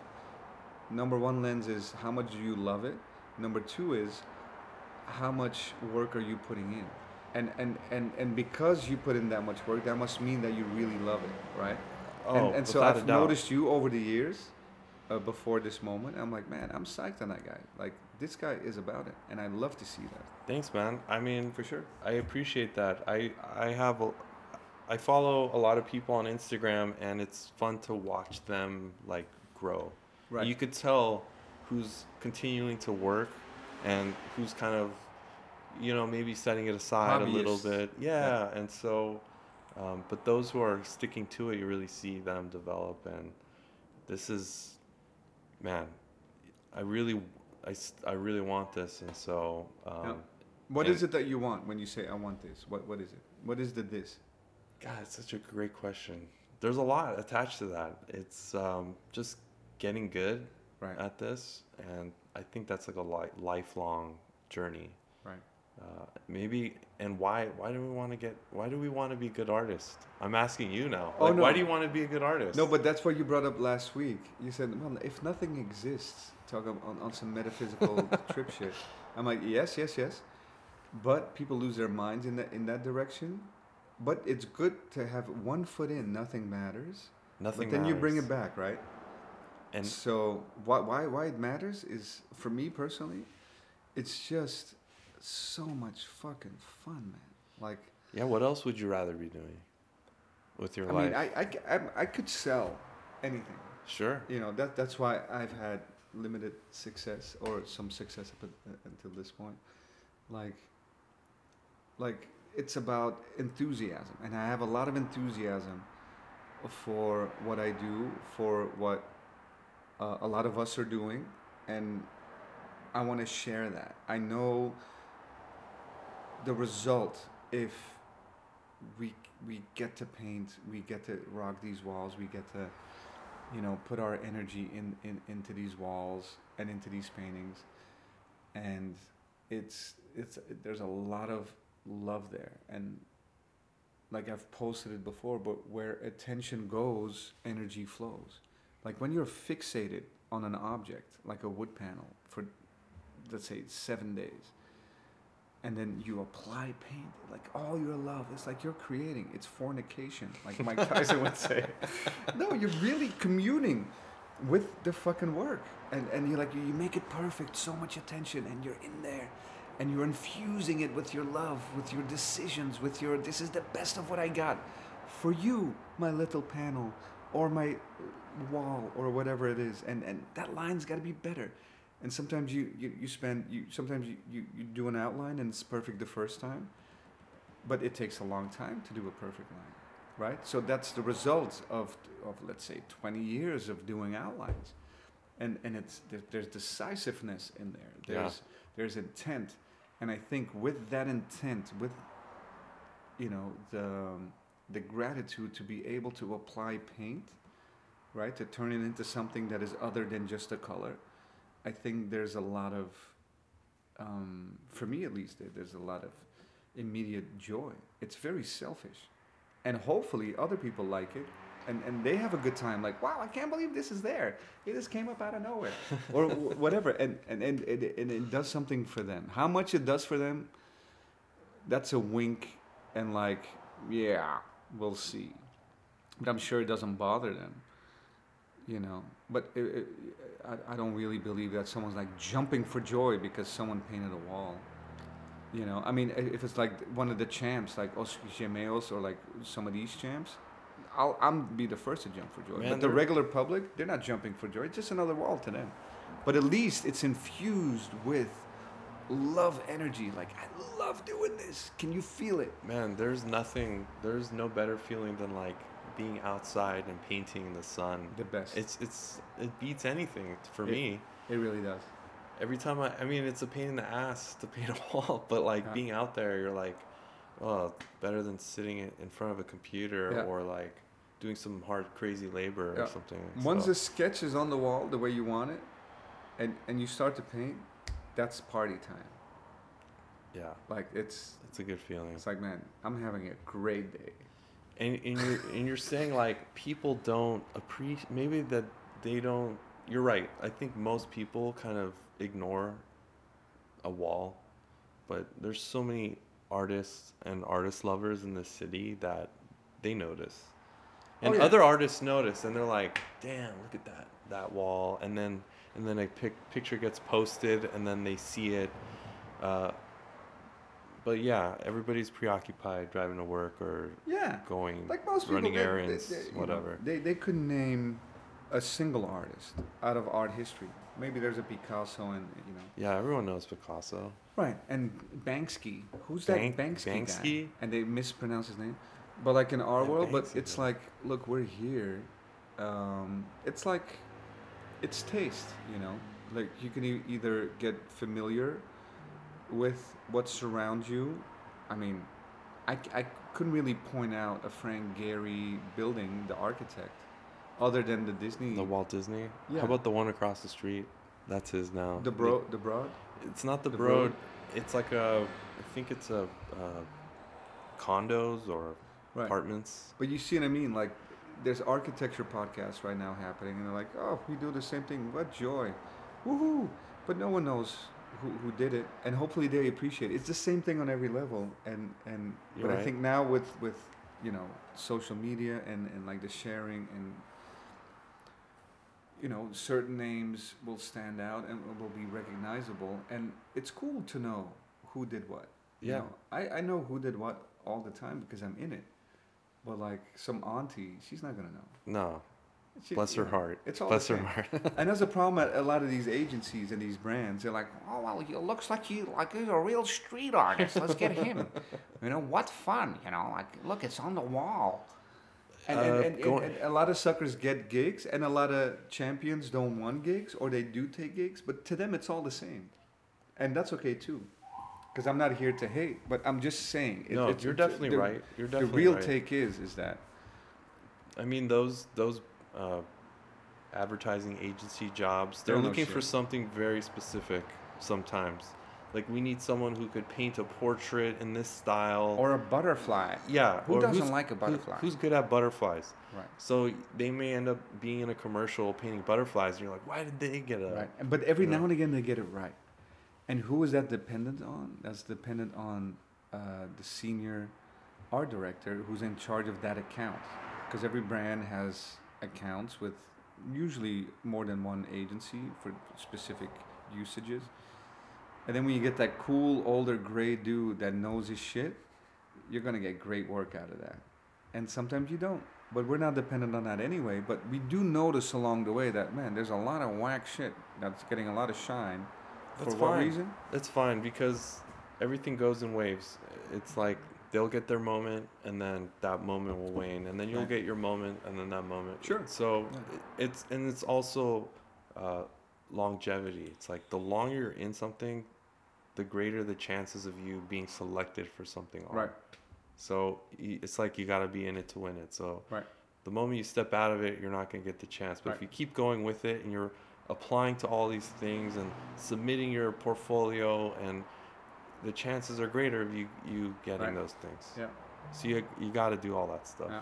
Number one lens is how much do you love it. Number two is how much work are you putting in and and and and because you put in that much work that must mean that you really love it right Oh, and, and so i've noticed you over the years uh, before this moment i'm like man i'm psyched on that guy like this guy is about it and i love to see that Thanks, man. I mean, for sure I appreciate that. I I have a, I follow a lot of people on Instagram, and it's fun to watch them like grow. Right You could tell who's continuing to work, and who's kind of, you know, maybe setting it aside a little bit. Yeah, and so, um, but those who are sticking to it, you really see them develop, and this is, man, I really, I, I really want this, and so. Um, What and- is it that you want when you say i want this what what is it what is the this God, it's such a great question. There's a lot attached to that. It's um, just getting good right at this, and I think that's like a li- lifelong journey. right Uh, maybe, and why? Why do we want to get? Why do we want to be good artists? I'm asking you now. Oh, Like, Why do you want to be a good artist? no but that's what you brought up last week you said well if nothing exists talk on, on, some metaphysical trip shit i'm like yes yes yes but people lose their minds in that in that direction but it's good to have one foot in nothing matters nothing. but then you bring it back right And so why, why why it matters is for me personally it's just so much fucking fun man like yeah, what else would you rather be doing with your i life? I mean I, I, I'm- I could sell anything sure. you know that that's why i've had limited success or some success up uh, until this point like like it's about enthusiasm and i have a lot of enthusiasm for what I do, for what uh, a lot of us are doing, and I want to share that. I know the result if we we get to paint, we get to rock these walls, we get to you know put our energy in, in into these walls and into these paintings, and it's it's there's a lot of love there and like I've posted it before, but where attention goes, energy flows. Like when you're fixated on an object, like a wood panel, for let's say seven days, and then you apply paint, like all your love, it's like you're creating. It's fornication, like Mike Tyson would say. No, you're really communing with the fucking work, and and you're like you make it perfect, so much attention, and you're in there and you're infusing it with your love, with your decisions, with your this is the best of what I got for you, my little panel, or my wall, or whatever it is. And and that line's got to be better. And sometimes you, you, you spend you sometimes you, you, you do an outline and it's perfect the first time, but it takes a long time to do a perfect line, right? So that's the result of of let's say 20 years of doing outlines, and and it's there's decisiveness in there. There's yeah. there's intent and I think with that intent, with you know the um, the gratitude to be able to apply paint, right, to turn it into something that is other than just a color, I think there's a lot of, um, for me at least, there's a lot of immediate joy. It's very selfish, and hopefully other people like it and, and they have a good time like wow i can't believe this is there. It just came up out of nowhere. Or whatever and, and, and, it, and it does something for them. How much it does for them that's a wink and like yeah we'll see. But i'm sure it doesn't bother them you know but it, it, I, I don't really believe that someone's like jumping for joy because someone painted a wall you know i mean if it's like one of the champs like Oscar Gemeos or like some of these champs I'll I'm be the first to jump for joy. Man, but the regular public, they're not jumping for joy. It's just another wall to them. But at least it's infused with love energy. Like I love doing this. Can you feel it? Man, there's nothing. There's no better feeling than like being outside and painting in the sun. The best. It's it's it beats anything for it, me. It really does. Every time I, I mean, it's a pain in the ass to paint a wall, but like yeah. being out there, you're like, oh, better than sitting in front of a computer yeah. or like doing some hard, crazy labor yeah. or something. Once so. the sketch is on the wall the way you want it, and and you start to paint, that's party time. Yeah. Like it's. It's a good feeling. It's like man, I'm having a great day. And and you're and you're saying like people don't appreciate maybe that they don't. You're right. I think most people kind of ignore a wall, but there's so many artists and artist lovers in the city that they notice and oh, yeah. other artists notice and they're like damn look at that that wall and then and then a pic- picture gets posted and then they see it uh, but yeah everybody's preoccupied driving to work or yeah. going like most people, running people, errands they, they, whatever. know, they, they couldn't name a single artist out of art history. Maybe there's a picasso and you know. Yeah everyone knows picasso. Right and banksy. Who's Bank, that banksy, banksy guy? and they mispronounce his name? But like in our world but it's like look we're here. Um, it's like it's taste you know? Like you can e- either get familiar with what surrounds you i mean I, I couldn't really point out a frank gehry building the architect other than the disney the walt disney yeah. how about the one across the street that's his now the bro the broad it's not the, the broad. broad it's like a i think it's a uh, condos or right. apartments. But you see what I mean? Like, there's architecture podcasts right now happening, and they're like, oh, we do the same thing. What joy. Woohoo. But no one knows who, who did it, and hopefully they appreciate it. It's the same thing on every level. And, and but right. I think now with, with, you know, social media and, and like the sharing and you know, certain names will stand out and will be recognizable, and it's cool to know who did what. Yeah, you know, I, I know who did what all the time because I'm in it. But like some auntie, she's not gonna know. No. She, Bless her heart. It's all Bless her heart. and there's a problem at a lot of these agencies and these brands. They're like, oh well, it looks like you like he's a real street artist. Let's get him. you know what fun? You know, like look, it's on the wall. And, Uh, and, and, and a lot of suckers get gigs, and a lot of champions don't want gigs, or they do take gigs, but to them it's all the same, and that's okay too. Because I'm not here to hate, but I'm just saying. it- no, it's- you're definitely the- right. You're definitely The real right. take is is that I mean, those those uh, advertising agency jobs, they're They're no looking for something very specific. Sometimes, like we need someone who could paint a portrait in this style. or a butterfly. yeah, Who doesn't like a who- butterfly? who's good at butterflies? Right. So they may end up being in a commercial painting butterflies, and you're like, why did they get a? Right. But every Yeah. now and again they get it right. And who is that dependent on? That's dependent on uh, the senior art director who's in charge of that account. Because every brand has accounts with usually more than one agency for specific usages. And then when you get that cool older gray dude that knows his shit, you're gonna get great work out of that. And sometimes you don't. But we're not dependent on that anyway. But we do notice along the way that man, there's a lot of whack shit that's getting a lot of shine. That's For what reason? That's fine because everything goes in waves. It's like they'll get their moment, and then that moment will wane, and then you'll get your moment, and then that moment. Sure. So Yeah. it's and it's also uh, longevity. It's like the longer you're in something, the greater the chances of you being selected for something. are. Right. So it's like you got to be in it to win it. So Right. the moment you step out of it, you're not going to get the chance. But Right. if you keep going with it and you're applying to all these things and submitting your portfolio, and the chances are greater of you you getting Right. those things. Yeah. So you you got to do all that stuff. Yeah.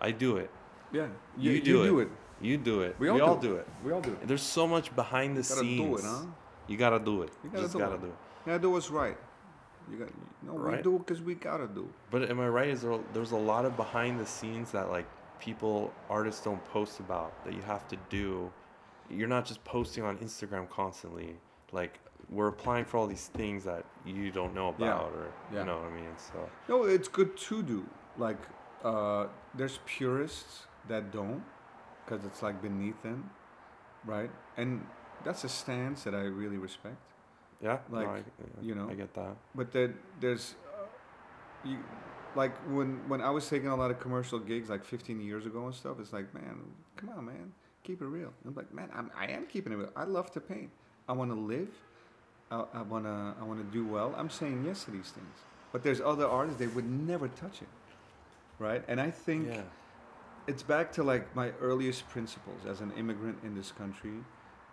I do it. Yeah. You do it. it. You do it. We all do do it. We all do it. There's so much behind the you Gotta scenes. do it, huh? You gotta do it. You gotta Just do gotta it. do it. You gotta do what's right. You got no. We Right. do it because we gotta do. But am I right? Is there there's a lot of behind the scenes that like people artists don't post about that you have to do. You're not just posting on Instagram constantly. Like we're applying for all these things that you don't know Yeah. about, or Yeah. you know what I mean. So No, it's good to do. Like, uh, there's purists that don't, because it's like beneath them, right? And that's a stance that I really respect. yeah, no, Like, I, you know, I get that. But then there's, uh, you, like when when I was taking a lot of commercial gigs like 15 years ago and stuff. It's like, man, come on, man, keep it real. I'm like, man, I'm, I am keeping it real. I love to paint. I want to live. I, I wanna I wanna do well. I'm saying yes to these things. But there's other artists they would never touch it, right? And I think Yeah, it's back to like my earliest principles as an immigrant in this country.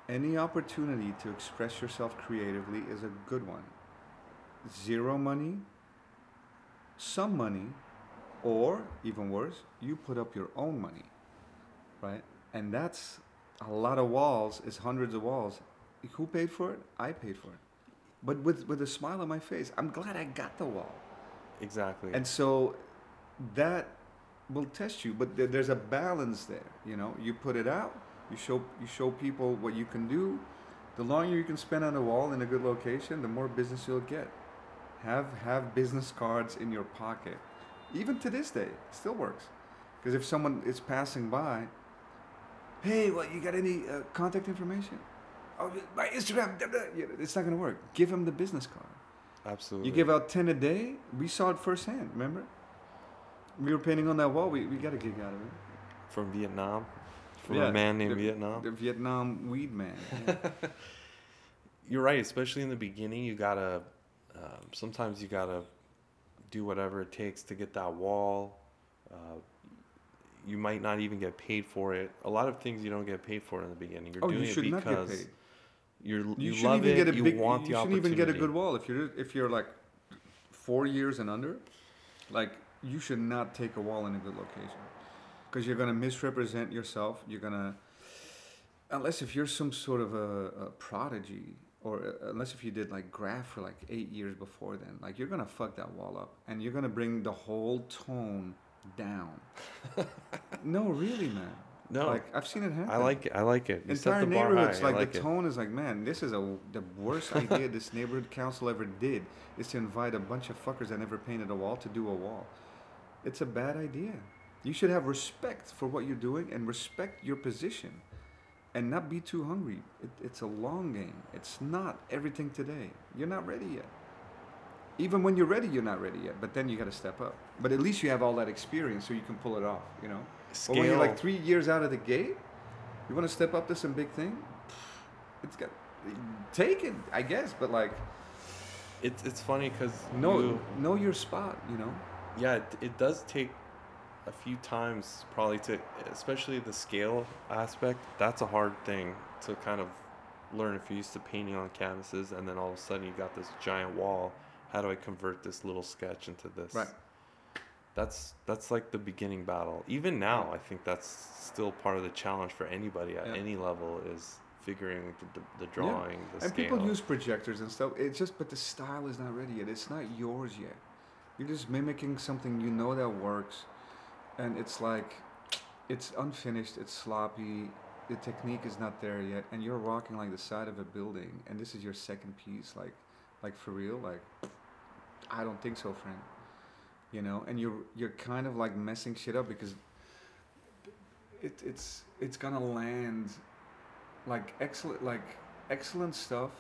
Any opportunity to express yourself creatively is a good one. Zero money, some money, or even worse, you put up your own money, right? And that's a lot of walls, it's hundreds of walls. Who paid for it? I paid for it. But with, with a smile on my face, I'm glad I got the wall. exactly. And so that will test you, but there- there's a balance there. You know, you put it out, you show you show people what you can do. The longer you can spend on a wall in a good location, the more business you'll get. Have have business cards in your pocket. Even to this day, it still works. Because if someone is passing by, hey, well, you got any uh, contact information? Oh, my Instagram. da, da," you know, It's not gonna work. Give them the business card. Absolutely. You give out 10 a day. We saw it firsthand, remember? We were painting on that wall. We, we got a gig out of it. from Vietnam, from Yeah, a man named the- Vietnam. The Vietnam weed man. Yeah. You're right, especially in the beginning. You gotta, um, sometimes you gotta do whatever it takes to get that wall. Uh, you might not even get paid for it. A lot of things you don't get paid for in the beginning. You're oh, doing you should it not get because paid. You're You, you, shouldn't love even it. get a you big. want you the shouldn't even get a good wall if you're if you're like four years and under. Like you should not take a wall in a good location because you're gonna misrepresent yourself. You're gonna unless if you're some sort of a, a prodigy or uh, unless if you did like graff for like eight years before then like you're gonna fuck that wall up and you're gonna bring the whole tone down no really man No, like i've seen it happen I like it. I like it. You entire the neighborhoods like, like the it. tone is like man this is a the worst idea this neighborhood council ever did is to invite a bunch of fuckers that never painted a wall to do a wall it's a bad idea you should have respect for what you're doing and respect your position and not be too hungry it, it's a long game it's not everything today you're not ready yet even when you're ready, you're not ready yet. But then you got to step up. But at least you have all that experience, so you can pull it off. You know. But when you're like three years out of the gate, you want to step up to some big thing. It's got take it, I guess. But like, It's it's funny because know you, know your spot. You know. yeah, it, it does take a few times probably to, especially the scale aspect. That's a hard thing to kind of learn if you're used to painting on canvases, and then all of a sudden you got this giant wall. How do I convert this little sketch into this? Right. That's that's like the beginning battle. Even now, I think that's still part of the challenge for anybody at Yeah. any level is figuring the, the, the drawing, the and scale. people use projectors and stuff. It's just, but the style is not ready yet. It's not yours yet. You're just mimicking something you know that works, and it's like, it's unfinished. It's sloppy. The technique is not there yet, and you're rocking like the side of a building, and this is your second piece. Like, like for real. Like, I don't think so, friend. You know, and you're you're kind of like messing shit up because it, it's it's gonna land like excellent like excellent stuff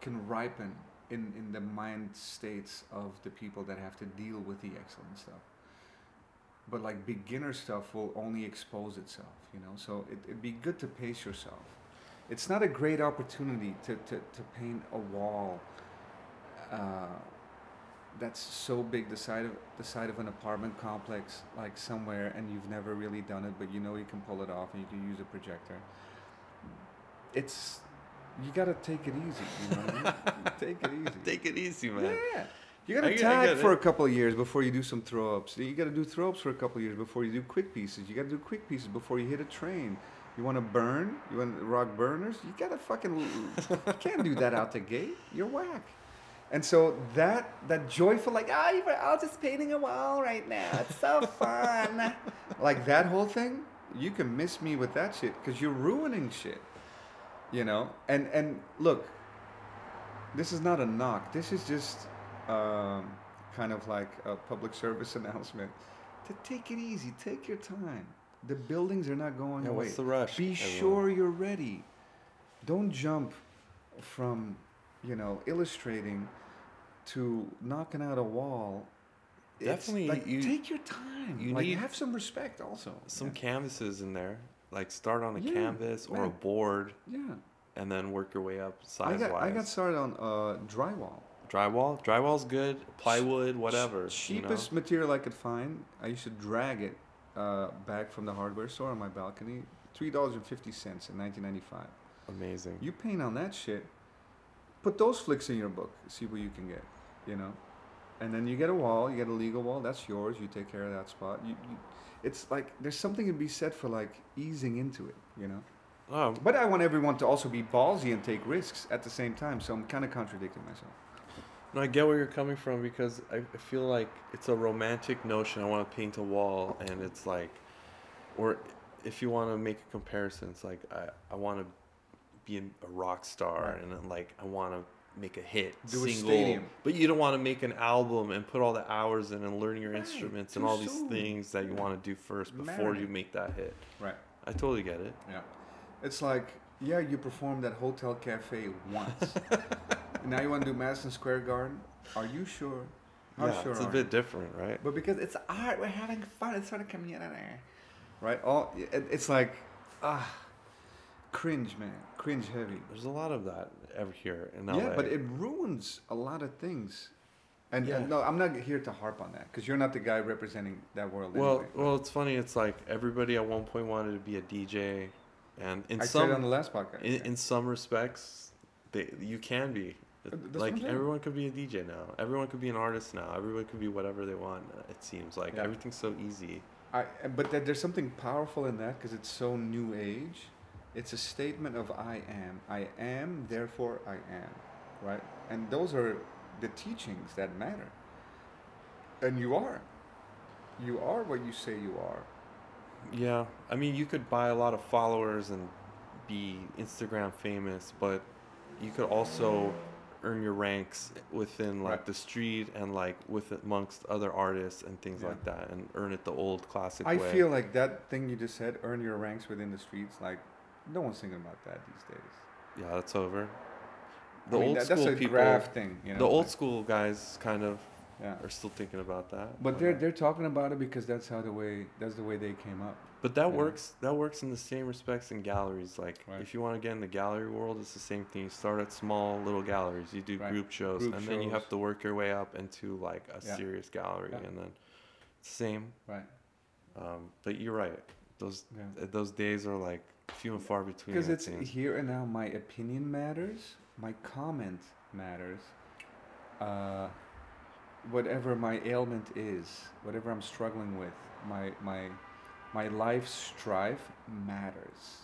can ripen in in the mind states of the people that have to deal with the excellent stuff. But like beginner stuff will only expose itself you know? So it, it'd be good to pace yourself. It's not a great opportunity to, to, to paint a wall uh, that's so big the side of the side of an apartment complex like somewhere and you've never really done it but you know you can pull it off and you can use a projector. It's you gotta take it easy you know what I mean? take it easy. Take it easy, man. yeah. You gotta I tag for a couple of years before you do some throw ups you gotta do throw ups for a couple of years before you do quick pieces. You gotta do quick pieces before you hit a train. You want to burn? You want rock burners? You gotta fucking you can't do that out the gate. You're whack and so that that joyful like ah you're all just painting a wall right now. It's so fun. Like that whole thing you can miss me with that shit because you're ruining shit you know? And and look this is not a knock. This is just um, kind of like a public service announcement. To take it easy. Take your time. The buildings are not going Yeah, away. what's the rush? be everyone? sure you're ready. Don't jump from you know illustrating to knocking out a wall Definitely, like, you- take your time you like need have some respect also Some yeah. canvases in there. Like start on a Yeah, canvas or a board yeah and then work your way up I size got, wise. I got started on uh, drywall Drywall? Drywall's good. Plywood, whatever. Ch- you know? cheapest material I could find. I used to drag it uh, back from the hardware store on my balcony. Three dollars and fifty cents in nineteen ninety five. Amazing. You paint on that shit. Put those flicks in your book. See what you can get. You know, and then you get a wall. You get a legal wall. That's yours. You take care of that spot. You, you, it's like there's something to be said for like easing into it. You know. Oh, But I want everyone to also be ballsy and take risks at the same time. So I'm kind of contradicting myself. no, I get where you're coming from because I, I feel like it's a romantic notion. I want to paint a wall, and it's like, or if you want to make a comparison, it's like I, I want to be a rock star, Right. and like I want to make a hit Do a single, stadium. but you don't want to make an album and put all the hours in and learn your Right, instruments and all these things that you want to do first before you make that hit. Right. I totally get it. Yeah. It's like, yeah, you performed at Hotel Cafe once. and now you want to do Madison Square Garden? Are you sure? How yeah, sure it's a bit you? different, right? But because it's art, we're having fun. It's sort of community. Right? All it, it's like, ah, cringe, man. Cringe heavy. There's a lot of that ever here in LA. Yeah, but it ruins a lot of things. And, Yeah. and no, I'm not here to harp on that because you're not the guy representing that world. well, anyway. well, it's funny. It's like everybody at one point wanted to be a DJ, and in I said on some the last podcast. in, yeah. in some respects, they you can be. That's like everyone could be a DJ now. Everyone could be an artist now. Everyone could be whatever they want. It seems like Yeah. everything's so easy. I, but that there's something powerful in that because it's so new age. It's a statement of I am. I am, therefore I am. Right? And those are the teachings that matter. And you are. You are what you say you are. Yeah, I mean, you could buy a lot of followers and be Instagram famous, but you could also earn your ranks within like Right. the street and like with amongst other artists and things Yeah. like that, and earn it the old classic I way. feel like that thing you just said, earn your ranks within the streets, like, no one's thinking about that these days. yeah, that's over. the I mean, old that- school that's a people, thing. You know, the old like- school guys, kind of Yeah. are still thinking about that. But they're they're talking about it because that's how the way that's the way they came up. But that Yeah. works. That works in the same respects in galleries. Like, Right. if you want to get in the gallery world, it's the same thing. You start at small little galleries. You do Right. group shows, Group and then you have to work your way up into like a Yeah. serious gallery, Yeah. and then same. Right. Um, but you're right. Those those days are like few and far between. Because it's here and now. My opinion matters. My comment matters. Uh, whatever my ailment is, whatever I'm struggling with, my my my life strife matters.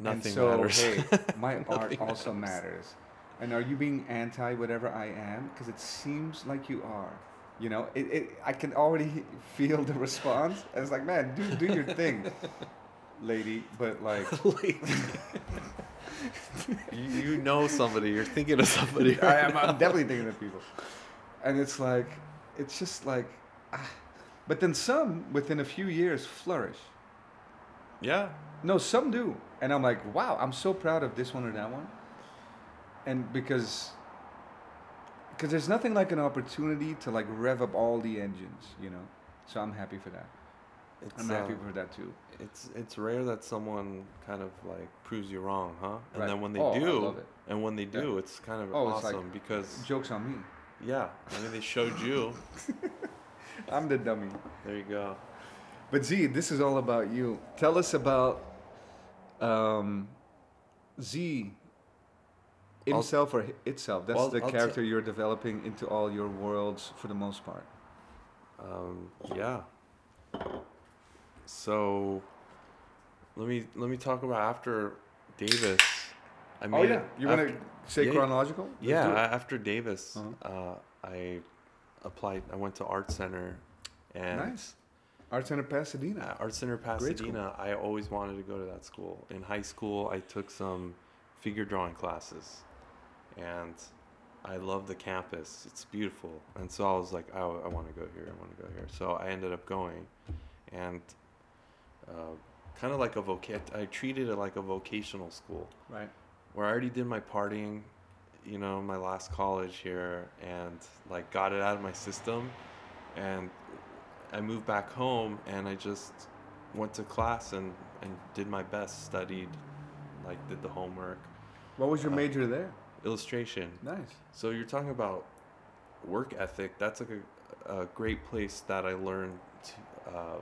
Nothing and so, matters. hey, my art also matters. matters. And are you being anti whatever I am? Because it seems like you are. You know, it, it, I can already feel the response. And it's like, man, do, do your thing, lady. But like, Lady. you, you know somebody. You're thinking of somebody. I am. I'm definitely thinking of people. And it's like, it's just like, ah. but then some within a few years flourish. Yeah. No, some do. And I'm like, wow, I'm so proud of this one or that one. And because because there's nothing like an opportunity to like rev up all the engines, you know. So I'm happy for that. It's, I'm happy uh, for that too. It's it's rare that someone kind of like proves you wrong, huh? And Right. then when they Oh, do, love it. and when they do, it's kind of Oh, it's like- awesome because Jokes on me. yeah, I mean they showed you. I'm the dummy. There you go. But Z, this is all about you. Tell us about um, Z I'll- himself or itself. That's Well, the I'll t- character you're developing into all your worlds for the most part. Um, yeah. So let me let me talk about after Davis. I Oh yeah, you want to say yeah, chronological? Let's yeah, do it. a- after Davis, Uh-huh. uh, I applied. I went to Art Center, and Nice. Art Center Pasadena. Art Center. Pasadena. I always wanted to go to that school. In high school, I took some figure drawing classes, and I love the campus. It's beautiful, and so I was like, oh, I want to go here. I want to go here. So I ended up going, and uh, kind of like a voc. I treated it like a vocational school Right. where I already did my partying, you know, my last college here, and like got it out of my system, and I moved back home, and I just went to class and and did my best, studied, like did the homework, What was your Uh, major there? illustration. Nice. So you're talking about work ethic. That's like a, a great place that I learned. To, uh,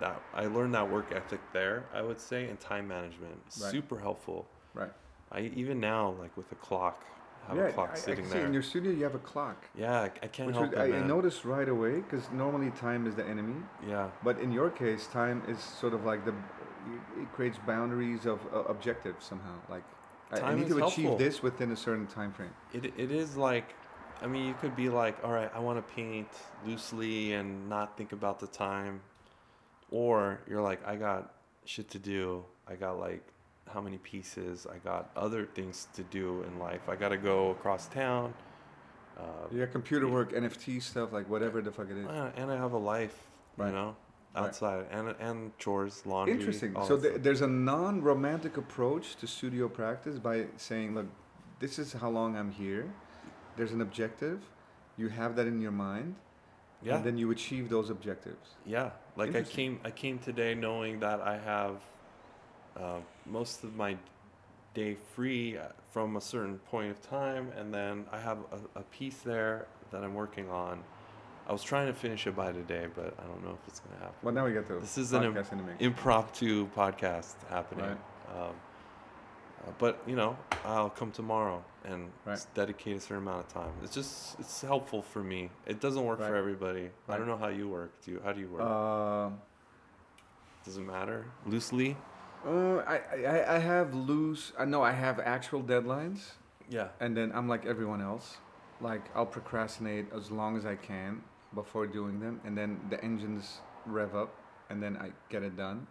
that I learned that work ethic there. I would say and time management. Right. Super helpful. Right. I even now like with a clock, have yeah, a clock I, I sitting see there. in your studio you have a clock. yeah, I, I can't Which help was, it, I, I man. noticed right away because normally time is the enemy, Yeah, but in your case, time is sort of like the it creates boundaries of uh, objectives somehow. Like I- I, need to achieve this within a certain time frame. it it is like, I mean, you could be like, all right, I want to paint loosely and not think about the time, or you're like, I got shit to do. I got like how many pieces? I got other things to do in life. I got to go across town. Uh, Yeah, computer work, NFT stuff, like whatever the fuck it is. uh, and I have a life, Right. you know, Right. outside, and and chores, laundry. Interesting. So th- there's a non-romantic approach to studio practice by saying, look, this is how long I'm here. There's an objective. You have that in your mind, yeah. and then you achieve those objectives. Yeah, like I came I came today knowing that I have uh, most of my day free uh, from a certain point of time, and then I have a, a piece there that I'm working on. I was trying to finish it by today, but I don't know if it's gonna happen. Well, now we get to This is an im- podcast in the mix. Impromptu podcast happening. Right. Um, but you know, I'll come tomorrow and Right. dedicate a certain amount of time. It's just it's helpful for me. It doesn't work for Right. everybody. I don't know how you work. Do you? How do you work? Uh, Does it matter? Loosely? uh, I, I I have loose. I know I have actual deadlines, Yeah. and then I'm like everyone else. Like I'll procrastinate as long as I can before doing them, and then the engines rev up, and then I get it done.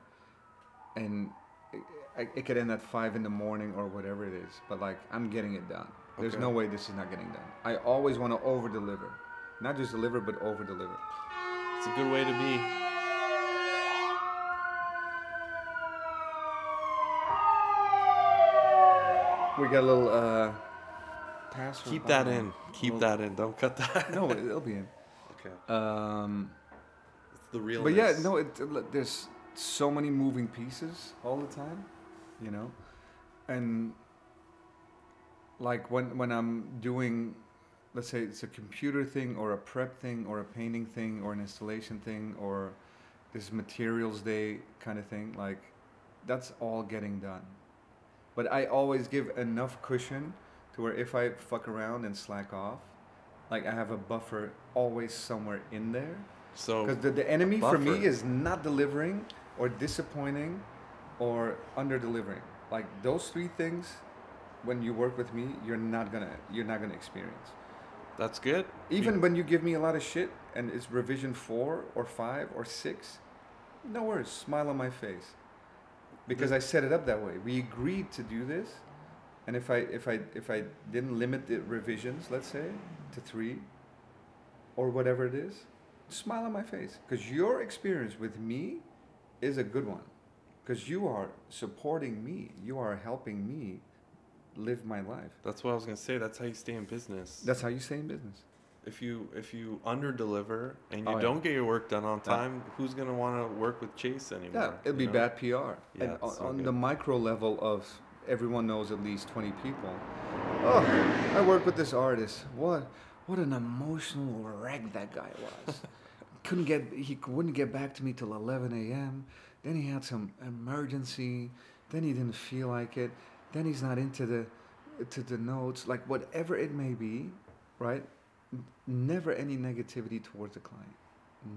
And it, could end at five in the morning or whatever it is, but like I'm getting it done. There's Okay. no way this is not getting done. I always want to over deliver, not just deliver, but over deliver. It's a good way to be. We got a little uh, password. Keep that button. in. Keep Well, that in. Don't cut that. No, it'll be in. Okay. Um, It's the real. but yeah, no, it, it- there's so many moving pieces all the time, you know, and like when when I'm doing, let's say it's a computer thing or a prep thing or a painting thing or an installation thing or this materials day kind of thing, like that's all getting done. But I always give enough cushion to where if I fuck around and slack off, like I have a buffer always somewhere in there. So Because the, the enemy for me is not delivering or disappointing or under delivering. Like those three things, when you work with me, you're not gonna you're not gonna experience. that's good. Even You- when you give me a lot of shit and it's revision four or five or six, no worries, smile on my face. Because I set it up that way. We agreed to do this, and if I if I if I didn't limit the revisions, let's say, to three, or whatever it is, smile on my face. Because your experience with me is a good one. Because you are supporting me. You are helping me live my life. That's what I was gonna say. That's how you stay in business. That's how you stay in business. if you if you under deliver and you Oh, don't get your work done on Yeah. time, who's gonna want to work with Chase anymore? Yeah, it'd be know? bad PR. Yeah, and on, so on the micro level of everyone knows at least 20 people. Oh, I work with this artist. What what an emotional wreck that guy was. Couldn't get he wouldn't get back to me till 11 a.m. Then he had some emergency. Then he didn't feel like it. Then he's not into the to the notes. Like whatever it may be, right? Never any negativity towards the client.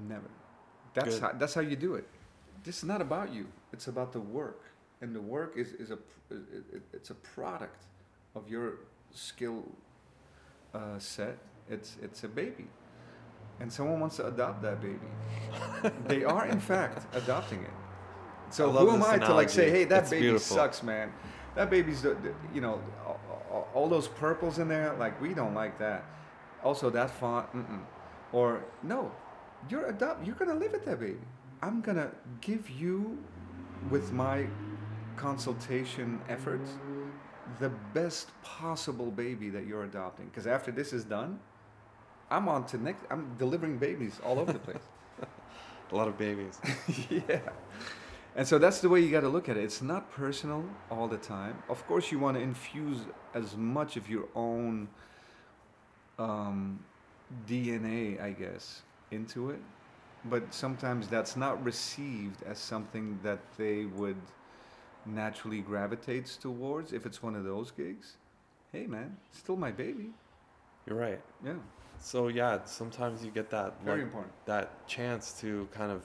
Never. That's Good. how that's how you do it. This is not about you. It's about the work, and the work is is a pr- it, it, it's a product of your skill uh, set. It's it's a baby, and someone wants to adopt that baby. they are in fact adopting it. So who am I to like say, hey, that It's baby beautiful. sucks, man. That baby's you know all those purples in there. Like we don't like that. Also that font, mm-mm. or no, you're adopt. You're gonna live with that baby. I'm gonna give you, with my consultation efforts, the best possible baby that you're adopting. Because after this is done, I'm on to next. I'm delivering babies all over the place. A lot of babies. yeah. And so that's the way you got to look at it. It's not personal all the time. Of course, you want to infuse as much of your own um, DNA, I guess, into it. But sometimes that's not received as something that they would naturally gravitates towards. If it's one of those gigs, hey man, still my baby. You're right. Yeah, So yeah, sometimes you get that very like, important. that chance to kind of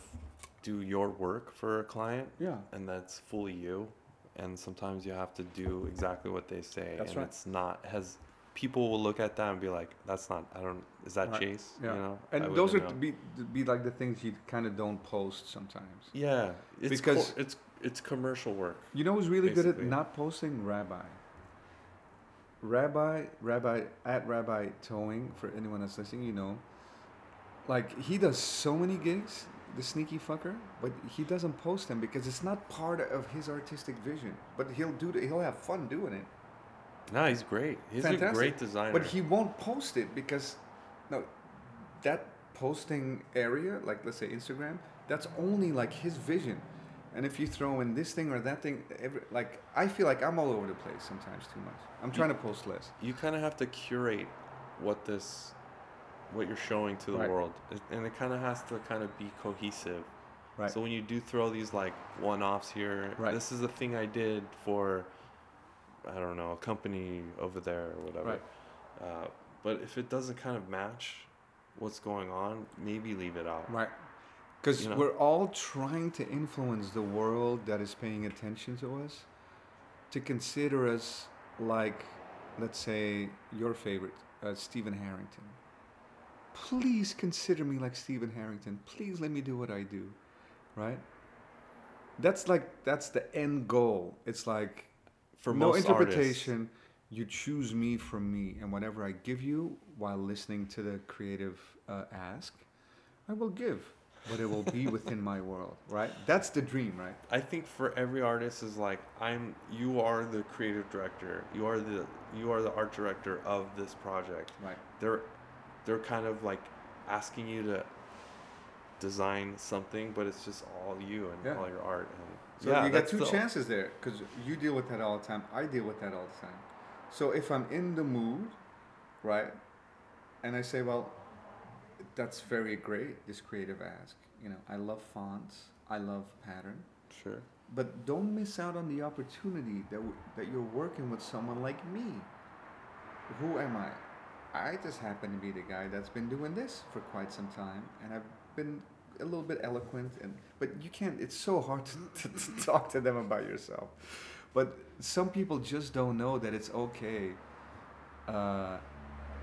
do your work for a client, Yeah, and that's fully you. And sometimes you have to do exactly what they say, That's and right. it's not has. People will look at that and be like, "That's not. I don't. Is that Right. Chase? yeah. You know." I and those are wouldn't to know. be be like the things you kind of don't post sometimes. Yeah, it's Because- co- it's it's commercial work. You know who's really good at not posting? Rabbi. Rabbi, Rabbi, at Rabbi Towing, for anyone that's listening, you know. Like, he does so many gigs, the sneaky fucker, but he doesn't post them because it's not part of his artistic vision. But he'll do the, he'll have fun doing it. No, he's great. He's a great designer. But he won't post it because, no, that posting area, like let's say Instagram, that's only like his vision. And if you throw in this thing or that thing, every, like I feel like I'm all over the place sometimes too much. I'm trying to post less. you kind of have to curate what this what you're showing to the Right. world and it kind of has to kind of be cohesive Right. so when you do throw these like one-offs here Right. this is the thing i did for i don't know a company over there or whatever Right. uh, but if it doesn't kind of match what's going on maybe leave it out Right. Because You know? we're all trying to influence the world that is paying attention to us to consider us like, let's say, your favorite, uh, Steven Harrington. Please consider me like Steven Harrington. Please let me do what I do. Right? That's like, that's the end goal. It's like, for no most artists interpretation. You choose me from me, and whatever I give you while listening to the creative uh, ask, I will give. but it will be within my world, right? That's the dream, right? I think for every artist is like I'm you are the creative director. You are the you are the art director of this project. Right. They're they're kind of like asking you to design something, but it's just all you and Yeah. all your art. And So yeah, you got two the- chances there because you deal with that all the time. I deal with that all the time. So if I'm in the mood, right, and I say, well, that's very great, this creative ask. You know, I love fonts, I love pattern, Sure. but don't miss out on the opportunity that w- that you're working with someone like me. Who am I? I just happen to be the guy that's been doing this for quite some time, and I've been a little bit eloquent. And but you can't. It's so hard to, to, to talk to them about yourself. But some people just don't know that it's okay uh,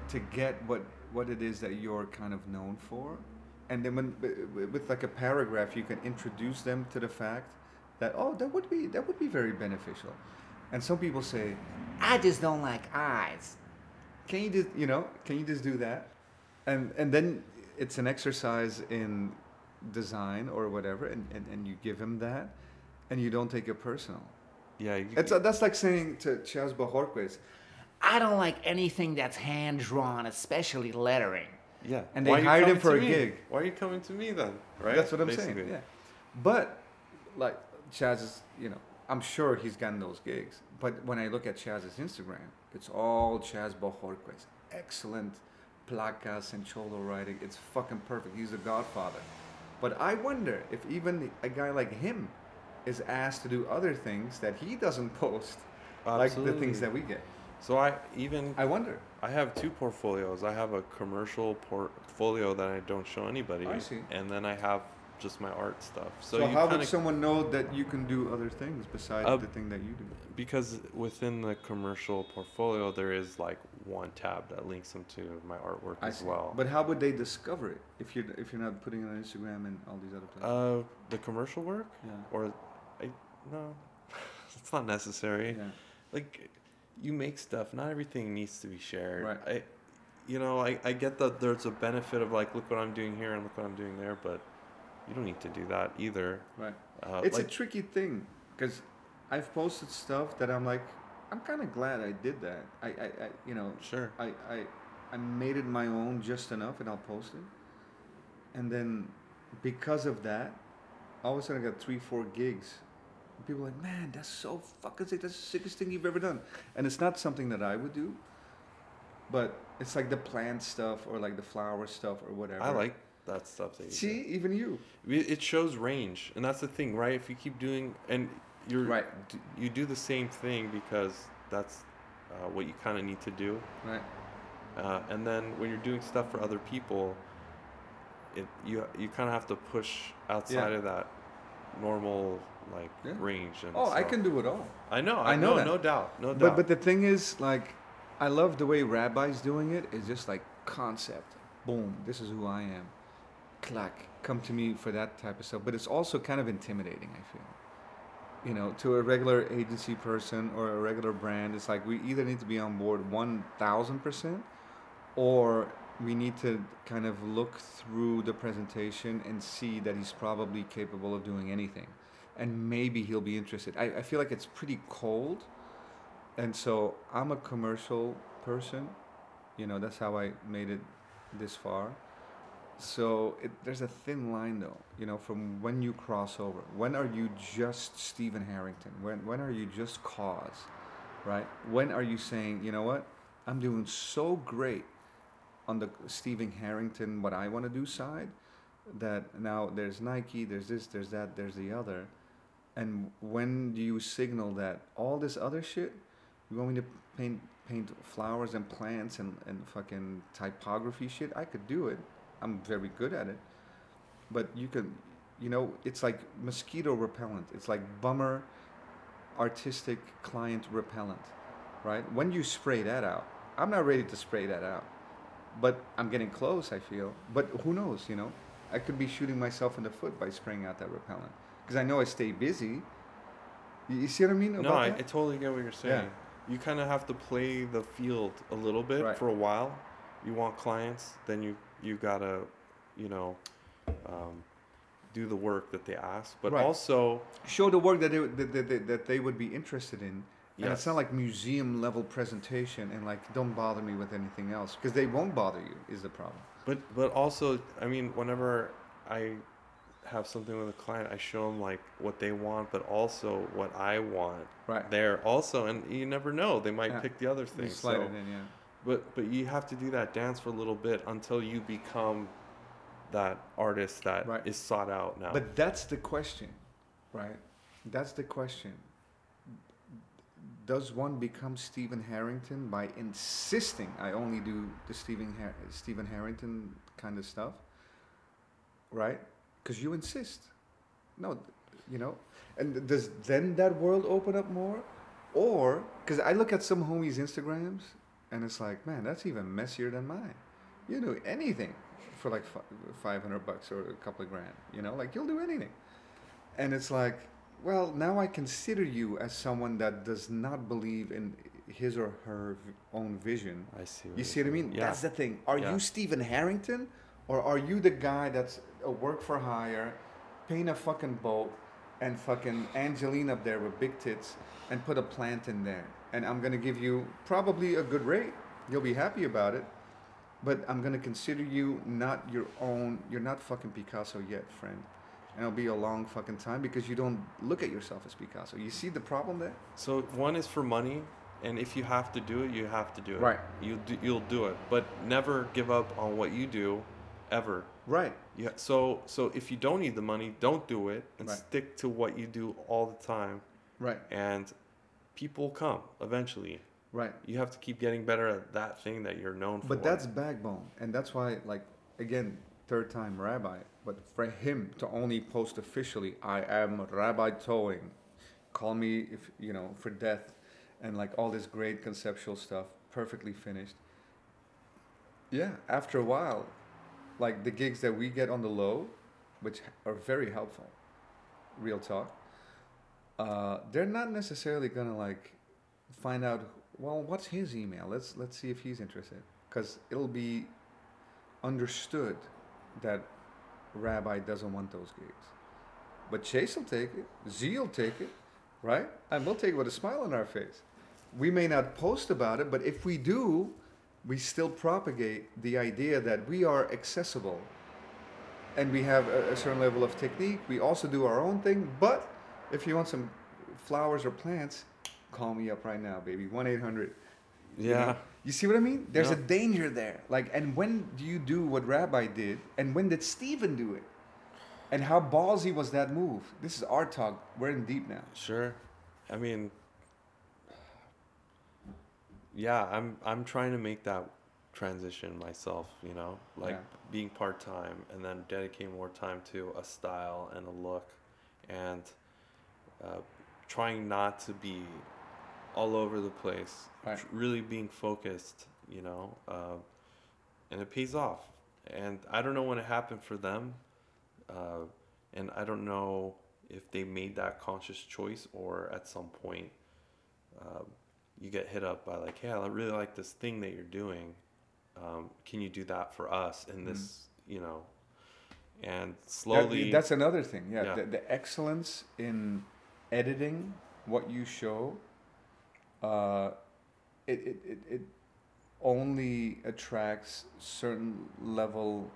to get what what it is that you're kind of known for, and then when wi- wi- with like a paragraph, you can introduce them to the fact that oh, that would be that would be very beneficial. And some people say, I just don't like eyes. Can you just you know can you just do that? And and then it's an exercise in design or whatever, and, and, and you give him that, and you don't take it personal. Yeah. You, It's uh, that's like saying to Chaz Bojorquez, I don't like anything that's hand drawn, especially lettering. yeah. and they Why hired him for a me? gig. Why are you coming to me then? Right. That's what I'm Basically. saying. Yeah. But like Chaz is, you know, I'm sure he's gotten those gigs. But when I look at Chaz's Instagram, it's all Chaz Bojorquez. Excellent placas and cholo writing. It's fucking perfect. He's the godfather. But I wonder if even a guy like him is asked to do other things that he doesn't post, like the things that we get. So I even I wonder. I have two portfolios. I have a commercial portfolio that I don't show anybody. I see. And then I have just my art stuff. So, So, how would someone know that you can do other things besides Uh, the thing that you do? because within the commercial portfolio there is like one tab that links them to my artwork I as see. well. But how would they discover it if you're if you're not putting it on Instagram and all these other places? uh, the commercial work yeah. or I no, it's not necessary. Yeah. Like you make stuff. Not everything needs to be shared. Right. I, you know, I, I get that there's a benefit of like look what I'm doing here and look what I'm doing there, but you don't need to do that either. Right. Uh, it's like, a tricky thing because I've posted stuff that I'm like, I'm kind of glad I did that. I, I, I you know, sure. I, I, I made it my own just enough, and I'll post it. And then, because of that, all of a sudden I got three, four gigs. And people are like, man, that's so fucking sick. That's the sickest thing you've ever done. And it's not something that I would do, but it's like the plant stuff or like the flower stuff or whatever. I like that stuff that you do. See, even you. It shows range, and that's the thing, right? If you keep doing, and you're Right. d- you do the same thing because that's uh, what you kind of need to do, Right. uh, and then when you're doing stuff for other people, it you you kind of have to push outside of that normal like Yeah. range. And Oh, I can do it all. I know. I I know know. No doubt. No doubt. But but the thing is, like, I love the way Rabbi's doing it. It's just like concept. Boom. This is who I am. Clack. Come to me for that type of stuff. But it's also kind of intimidating. I feel. You know, to a regular agency person or a regular brand, it's like we either need to be on board one thousand percent, or we need to kind of look through the presentation and see that he's probably capable of doing anything, and maybe he'll be interested. I, I feel like it's pretty cold and so I'm a commercial person. You know, that's how I made it this far. So it, there's a thin line, though. You know, from when you cross over. When are you just Steven Harrington? When when are you just KAWS, right? When are you saying, you know what, I'm doing so great on the Steven Harrington, what I want to do side, that now there's Nike, there's this, there's that, there's the other. And when do you signal that all this other shit, you want me to paint paint flowers and plants and, and fucking typography shit? I could do it. I'm very good at it. But you can, you know, it's like mosquito repellent. It's like bummer artistic client repellent, right? When you spray that out, I'm not ready to spray that out. But I'm getting close, I feel. But who knows, you know? I could be shooting myself in the foot by spraying out that repellent. Because I know I stay busy. You, see what I mean? no, I, I totally get what you're saying. Yeah. You kind of have to play the field a little bit Right. for a while. You want clients, then you you gotta, you know, um, do the work that they ask, but Right. also show the work that they, would- that, that, that, they would be interested in. And it's not like museum level presentation and like don't bother me with anything else because they won't bother you is the problem. But but also, I mean, whenever I have something with a client, I show them like what they want, but also what I want Right. there also, and you never know, they might Yeah. pick the other You thing. slide So, it in, yeah. But but you have to do that dance for a little bit until you become that artist that is Right. sought out now. But that's the question, right? That's the question. Does one become Steven Harrington by insisting I only do the Steven Har- Steven Harrington kind of stuff, right? Because you insist. No, you know, and does then that world open up more, or because I look at some homies' Instagrams and it's like, man, that's even messier than mine. You do anything for like fi- 500 bucks or a couple of grand, you know, like you'll do anything. And it's like, well, now I consider you as someone that does not believe in his or her v- own vision. I see. You see what I mean? Yeah. That's the thing. Are Yeah. you Steven Harrington or are you the guy that's a work for hire, paint a fucking boat and fucking Angeline up there with big tits and put a plant in there? And I'm going to give you probably a good rate. You'll be happy about it. But I'm going to consider you not your own. You're not fucking Picasso yet, friend. And it'll be a long fucking time because you don't look at yourself as Picasso. You see the problem there? So one is for money, and if you have to do it, you have to do it. Right. You do, you'll do it, but never give up on what you do, ever. Right. Yeah. So so if you don't need the money, don't do it, and Right. stick to what you do all the time, Right. and people come eventually. Right. You have to keep getting better at that thing that you're known for. But that's backbone, and that's why, like, again, third time rabbi. But for him to only post officially, I am Rabbi Towing. Call me if you know for death, and like all this great conceptual stuff, perfectly finished. Yeah, after a while, like the gigs that we get on the low, which are very helpful, real talk. Uh, they're not necessarily gonna like find out well what's his email? Let's let's see if he's interested. Because it'll be understood that rabbi doesn't want those gigs but chase will take it. Z will take it right? And we'll take it with a smile on our face. We may not post about it but if we do we still propagate the idea that we are accessible. And we have a, a certain level of technique. We also do our own thing but if you want some flowers or plants call me up right now baby 1-800 you yeah. know? You see what I mean? There's a danger there. Like, and when do you do what Rabbi did? And when did Steven do it? And how ballsy was that move? This is our talk. We're in deep now. Sure. I mean, yeah, I'm I'm trying to make that transition myself, you know, like Yeah. being part time and then dedicating more time to a style and a look, and uh, trying not to be all over the place. Right. tr- Really being focused, you know, uh, and it pays off. And I don't know when it happened for them, uh, and I don't know if they made that conscious choice or at some point um, you get hit up by like, hey, I really like this thing that you're doing. Um, can you do that for us in this, you know? And That- slowly, that's another thing. Yeah. Yeah. The, the excellence in editing what you show, uh, it, it, it, it only attracts certain level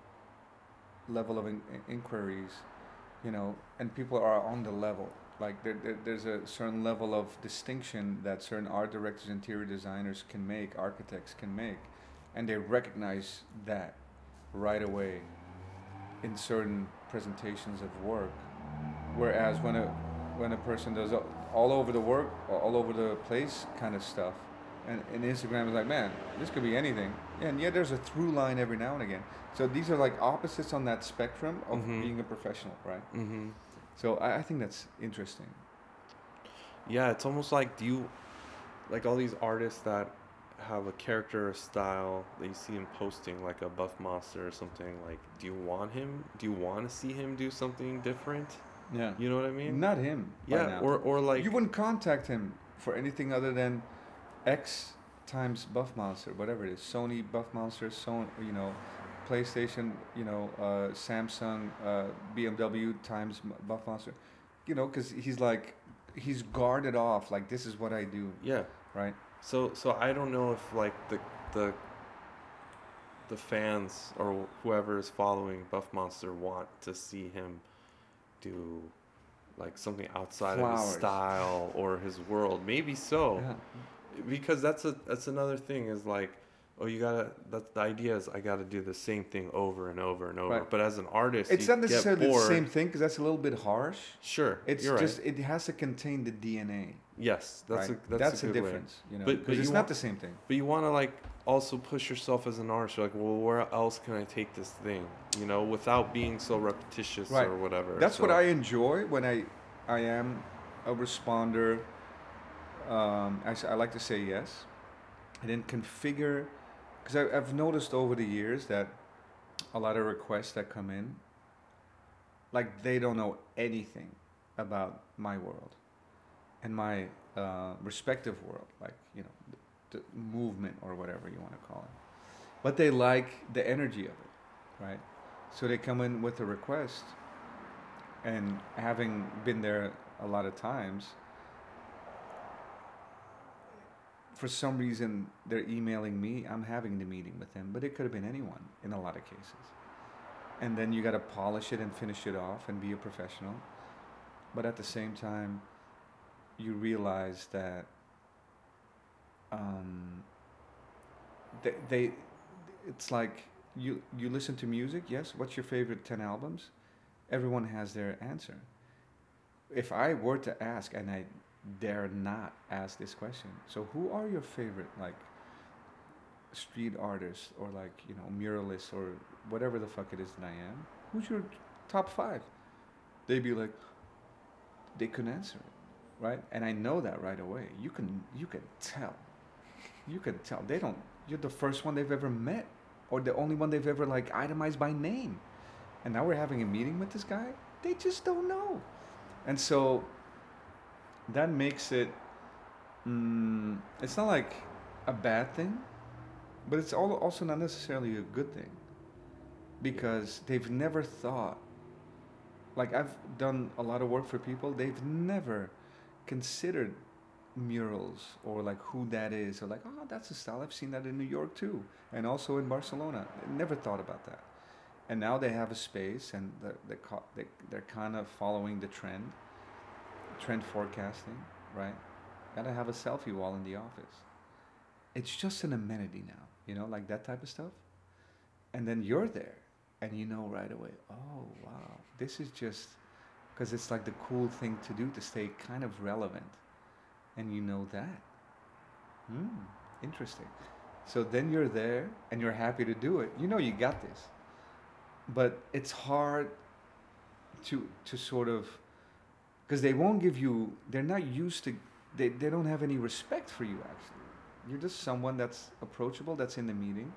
level of in, inquiries, you know, and people are on the level. Like there, there, there's a certain level of distinction that certain art directors, interior designers can make, architects can make, and they recognize that right away in certain presentations of work. Whereas when a when a person does all over the work, all over the place kind of stuff, and, and Instagram is like, man, this could be anything. And yet there's a through line every now and again. So these are like opposites on that spectrum of Mhm. being a professional, right? hmm So I, I think that's interesting. yeah, it's almost like do you like all these artists that have a character or style that you see him posting, like a Buff Monster or something. Like, do you want him? Do you want to see him do something different? Yeah. You know what I mean? Not him. yeah, or or like you wouldn't contact him for anything other than X times Buff Monster, whatever it is. Sony Buff Monster, Sony, you know, PlayStation, you know, uh, Samsung, uh, BMW times Buff Monster, you know, because he's like, he's guarded off. Like this is what I do, Yeah. right? So so I don't know if like the the the fans or whoever is following Buff Monster want to see him do like something outside of his style or his world. Maybe so. Yeah. Because that's a that's another thing is like oh you gotta that the idea is I gotta do the same thing over and over and over. Right. But as an artist It's not necessarily the same thing because that's a little bit harsh. Sure. It's you're just right. it has to contain the DNA. Yes, that's right? a that's, a, good way. difference, you know. But- Because but it's not want- the same thing. But you want to like also push yourself as an artist. You're like, well, where else can I take this thing? You know, without being so repetitious Right. or whatever. That's what I enjoy when I, I am a responder. Um, I, I like to say yes, and then configure, because I've noticed over the years that a lot of requests that come in, like they don't know anything about my world, and my uh, respective world, like you know, movement or whatever you want to call it, but they like the energy of it, right? So they come in with a request and having been there a lot of times for some reason they're emailing me. I'm having the meeting with them but it could have been anyone in a lot of cases. And then you got to polish it and finish it off and be a professional. But at the same time you realize that um, they, they it's like you you listen to music yes what's your favorite 10 albums? Everyone has their answer. If i were to ask and i dare not ask this question so who are your favorite like street artists or like you know muralists or whatever the fuck it is that i am who's your top five? They'd be like they couldn't answer it right? And i know that right away. You can you can tell you can tell they don't you're the first one they've ever met or the only one they've ever like itemized by name. And now we're having a meeting with this guy? They just don't know. And so that makes it mm, it's not like a bad thing but it's al- also not necessarily a good thing. Because they've never thought like i've done a lot of work for people they've never considered murals or like who that is or like oh that's a style. I've seen that in new york too and also in barcelona. Never thought about that. And now they have a space and they're, they're, they, they're kind of following the trend trend forecasting right? Gotta have a selfie wall in the office. It's just an amenity now you know like that type of stuff. And then you're there and you know right away oh wow. This is just because it's like the cool thing to do to stay kind of relevant and you know that. Hmm interesting. So then you're there and you're happy to do it. You know you got this. But it's hard to to sort of because they won't give you they're not used to they, they don't have any respect for you actually. You're just someone that's approachable that's in the meeting.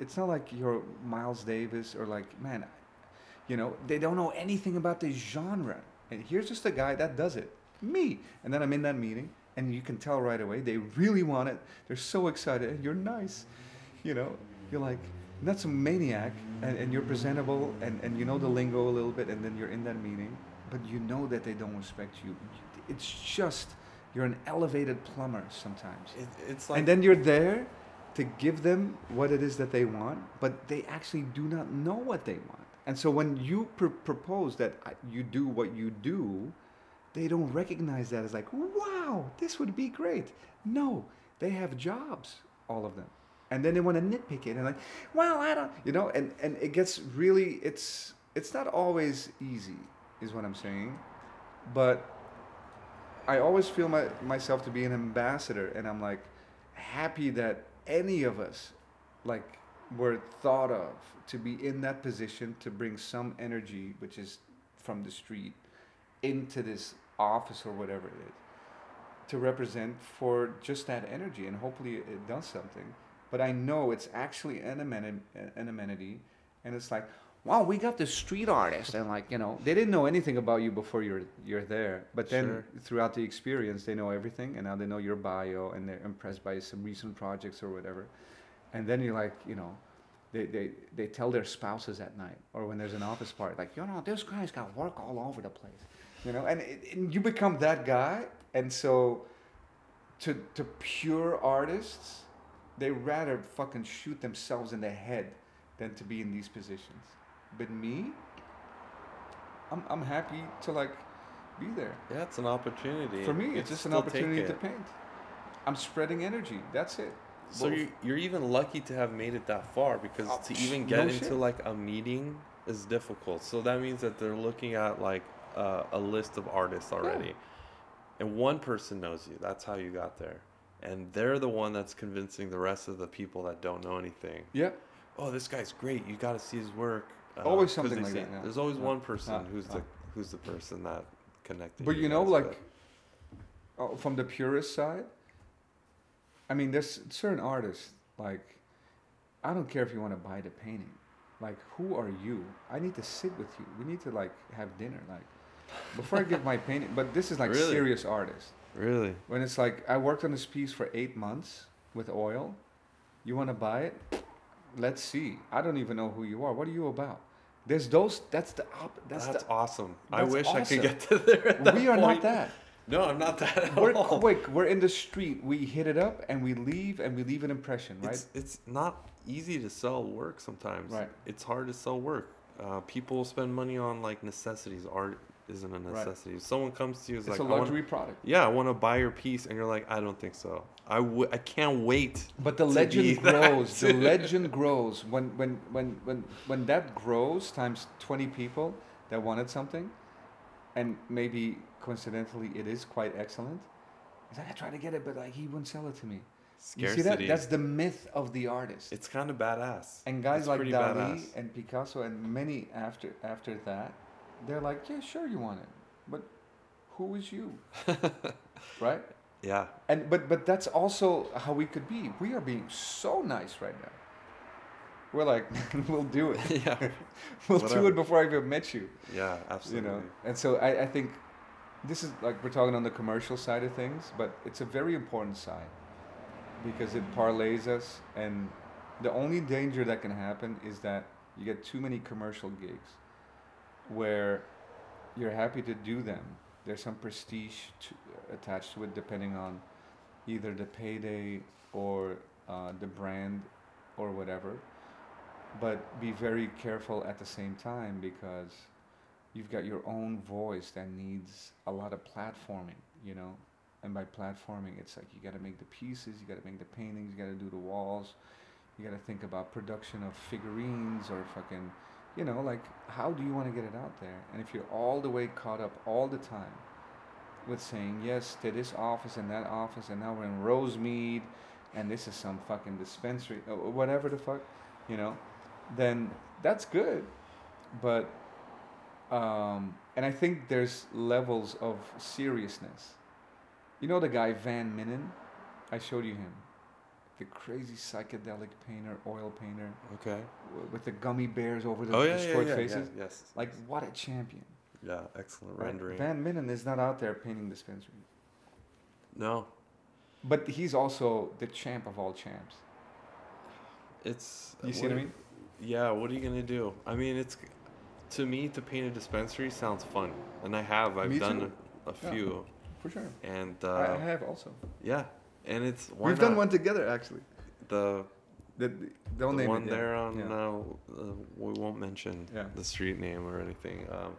It's not like you're miles davis or like man you know they don't know anything about this genre. And here's just a guy that does it me. And then i'm in that meeting and you can tell right away they really want it. They're so excited. And you're nice. You know you're like that's a maniac and, and you're presentable and, and you know the lingo a little bit and then you're in that meeting. But you know that they don't respect you. It's just you're an elevated plumber sometimes. It, it's like and then you're there to give them what it is that they want, but they actually do not know what they want. And so when you pr- propose that you do what you do, they don't recognize that as like, wow, this would be great. No, they have jobs, all of them. And then they want to nitpick it and like, well, I don't, you know, and, and it gets really, it's, it's not always easy, is what I'm saying. But I always feel my, myself to be an ambassador, and I'm like happy that any of us, like, were thought of to be in that position to bring some energy, which is from the street, into this office or whatever it is, to represent for just that energy, and hopefully it, does something. But I know it's actually an amenity, an amenity, and it's like, wow, we got this street artist, and like you know, they didn't know anything about you before you're you're there, but then Sure. throughout the experience, they know everything, and now they know your bio, and they're impressed by some recent projects or whatever, and then you're like, you know, they, they, they tell their spouses at night or when there's an office party, like, you know, this guy's got work all over the place, you know, and, it, and you become that guy. And so to, to pure artists, they rather fucking shoot themselves in the head than to be in these positions. But me, I'm, I'm happy to like be there. Yeah, it's an opportunity. For me, You it's just an opportunity to paint. I'm spreading energy. That's it. So Both. you're, you're even lucky to have made it that far because Oh, to even no get into shit. like a meeting is difficult. So that means that they're looking at like uh, a list of artists already, and one person knows you. That's how you got there, and they're the one that's convincing the rest of the people that don't know anything. Yeah. Oh, this guy's great. You got to see his work. uh, Always something like see- that, yeah. There's always Yeah. one person who's the who's the person that connected. But you know, guys, like, oh, from the purist side, I mean, there's certain artists, like, I don't care if you want to buy the painting. Like, who are you? I need to sit with you. We need to, like, have dinner. Like, before I give my painting, but this is like Really? serious artist. really. When it's like, I worked on this piece for eight months with oil. You want to buy it? Let's see. I don't even know who you are. What are you about? There's those, that's the op, that's, That's, the, awesome. I that's wish I could get to there. We are not that. No, I'm not that at We're all. quick. We're in the street. We hit it up and we leave and we leave an impression, right? It's it's not easy to sell work sometimes. Right. It's hard to sell work. Uh, people spend money on like necessities. Art isn't a Right. necessity. If someone comes to you, is it's like, a I wanna- product. yeah, I want to buy your piece, and you're like, I don't think so. I w- I can't wait. But the legend grows. The legend grows when when when when when that grows times twenty people that wanted something, and maybe coincidentally it is quite excellent. He's like, I tried to get it, but like he wouldn't sell it to me. You Scarcity. see that? That's the myth of the artist. it's kind of badass. and guys It's like Dali badass. and Picasso and many after after that, they're like, yeah, sure you want it, but who is you, right? Yeah. And but but that's also how we could be. We are being so nice right now. We're like, we'll do it. yeah. We'll do it before I even met you. Yeah. absolutely. You know. And so I, I think this is like we're talking on the commercial side of things, but it's a very important side because it parlays us and the only danger that can happen is that you get too many commercial gigs where you're happy to do them. There's some prestige to, attached to it, depending on either the payday or uh, the brand or whatever. But be very careful at the same time because you've got your own voice that needs a lot of platforming, you know. And by platforming, it's like you got to make the pieces, you got to make the paintings, you got to do the walls, you got to think about production of figurines or fucking, you know, like how do you want to get it out there? And if you're all the way caught up all the time with saying yes to this office and that office, and now we're in Rosemead, and this is some fucking dispensary, or whatever the fuck, you know, then that's good, but um, and I think there's levels of seriousness. You know the guy Van Minnen? I showed you him. The crazy psychedelic painter, oil painter, Okay. w- with the gummy bears over the Oh yeah, yeah, destroyed yeah, faces. yeah. Yes. Like what a champion! Yeah. Excellent right? rendering. Van Minnen is not out there painting dispensaries, no. but he's also the champ of all champs. It's. You see what I mean? Yeah, what are you gonna do? I mean, it's to me to paint a dispensary sounds fun, and I have. I've Me done a, a Yeah. few, For sure. and uh, I have also. yeah, and it's We've done one together actually. The The, the, don't the name one it. yeah. there on Yeah. uh, uh, we won't mention Yeah. the street name or anything. Um,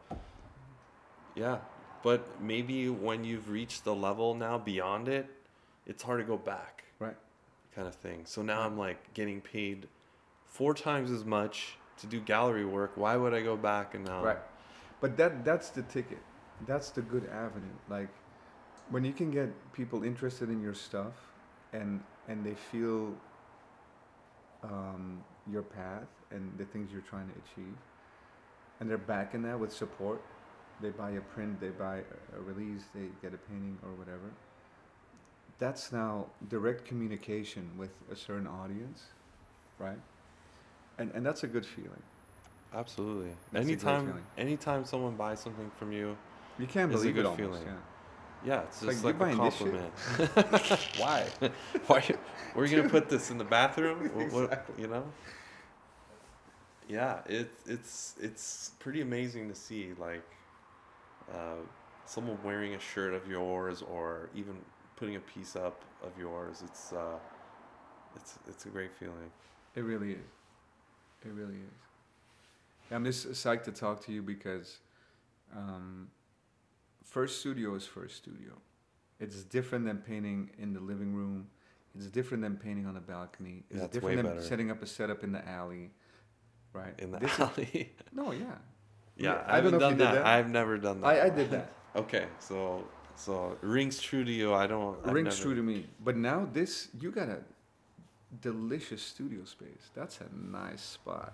yeah, but maybe when you've reached the level now beyond it, it's hard to go back. Right. Kind of thing. So now I'm like getting paid four times as much to do gallery work. Why would I go back and now? Right. But that that's the ticket. That's the good avenue. Like when you can get people interested in your stuff and and they feel um, your path and the things you're trying to achieve and they're backing that with support. They buy a print, they buy a- release, they get a painting or whatever. That's now direct communication with a certain audience, right? And and that's a good feeling. Absolutely. That's anytime, feeling. anytime someone buys something from you, You can't It's a believe good it almost. feeling. Yeah. Yeah, it's Like, just you're like, a buying this shit? compliment. Why? Why? Where are you gonna put this in the bathroom? What- what- Exactly. you know? yeah, it's it's it's pretty amazing to see like uh, someone wearing a shirt of yours or even putting a piece up of yours. It's uh, it's it's a great feeling. It really is. It really is. I'm just psyched to talk to you because um, first studio is first studio. It's different than painting in the living room. It's different than painting on a balcony. It's Yeah, it's different way than better. setting up a setup in the alley, right? In the This is- alley. no, yeah. yeah, I, I haven't done that. that. I've never done that. I, I did that. Okay, so so rings true to you. I don't. I've Rings never- true to me. But now this, you got a delicious studio space. That's a nice spot.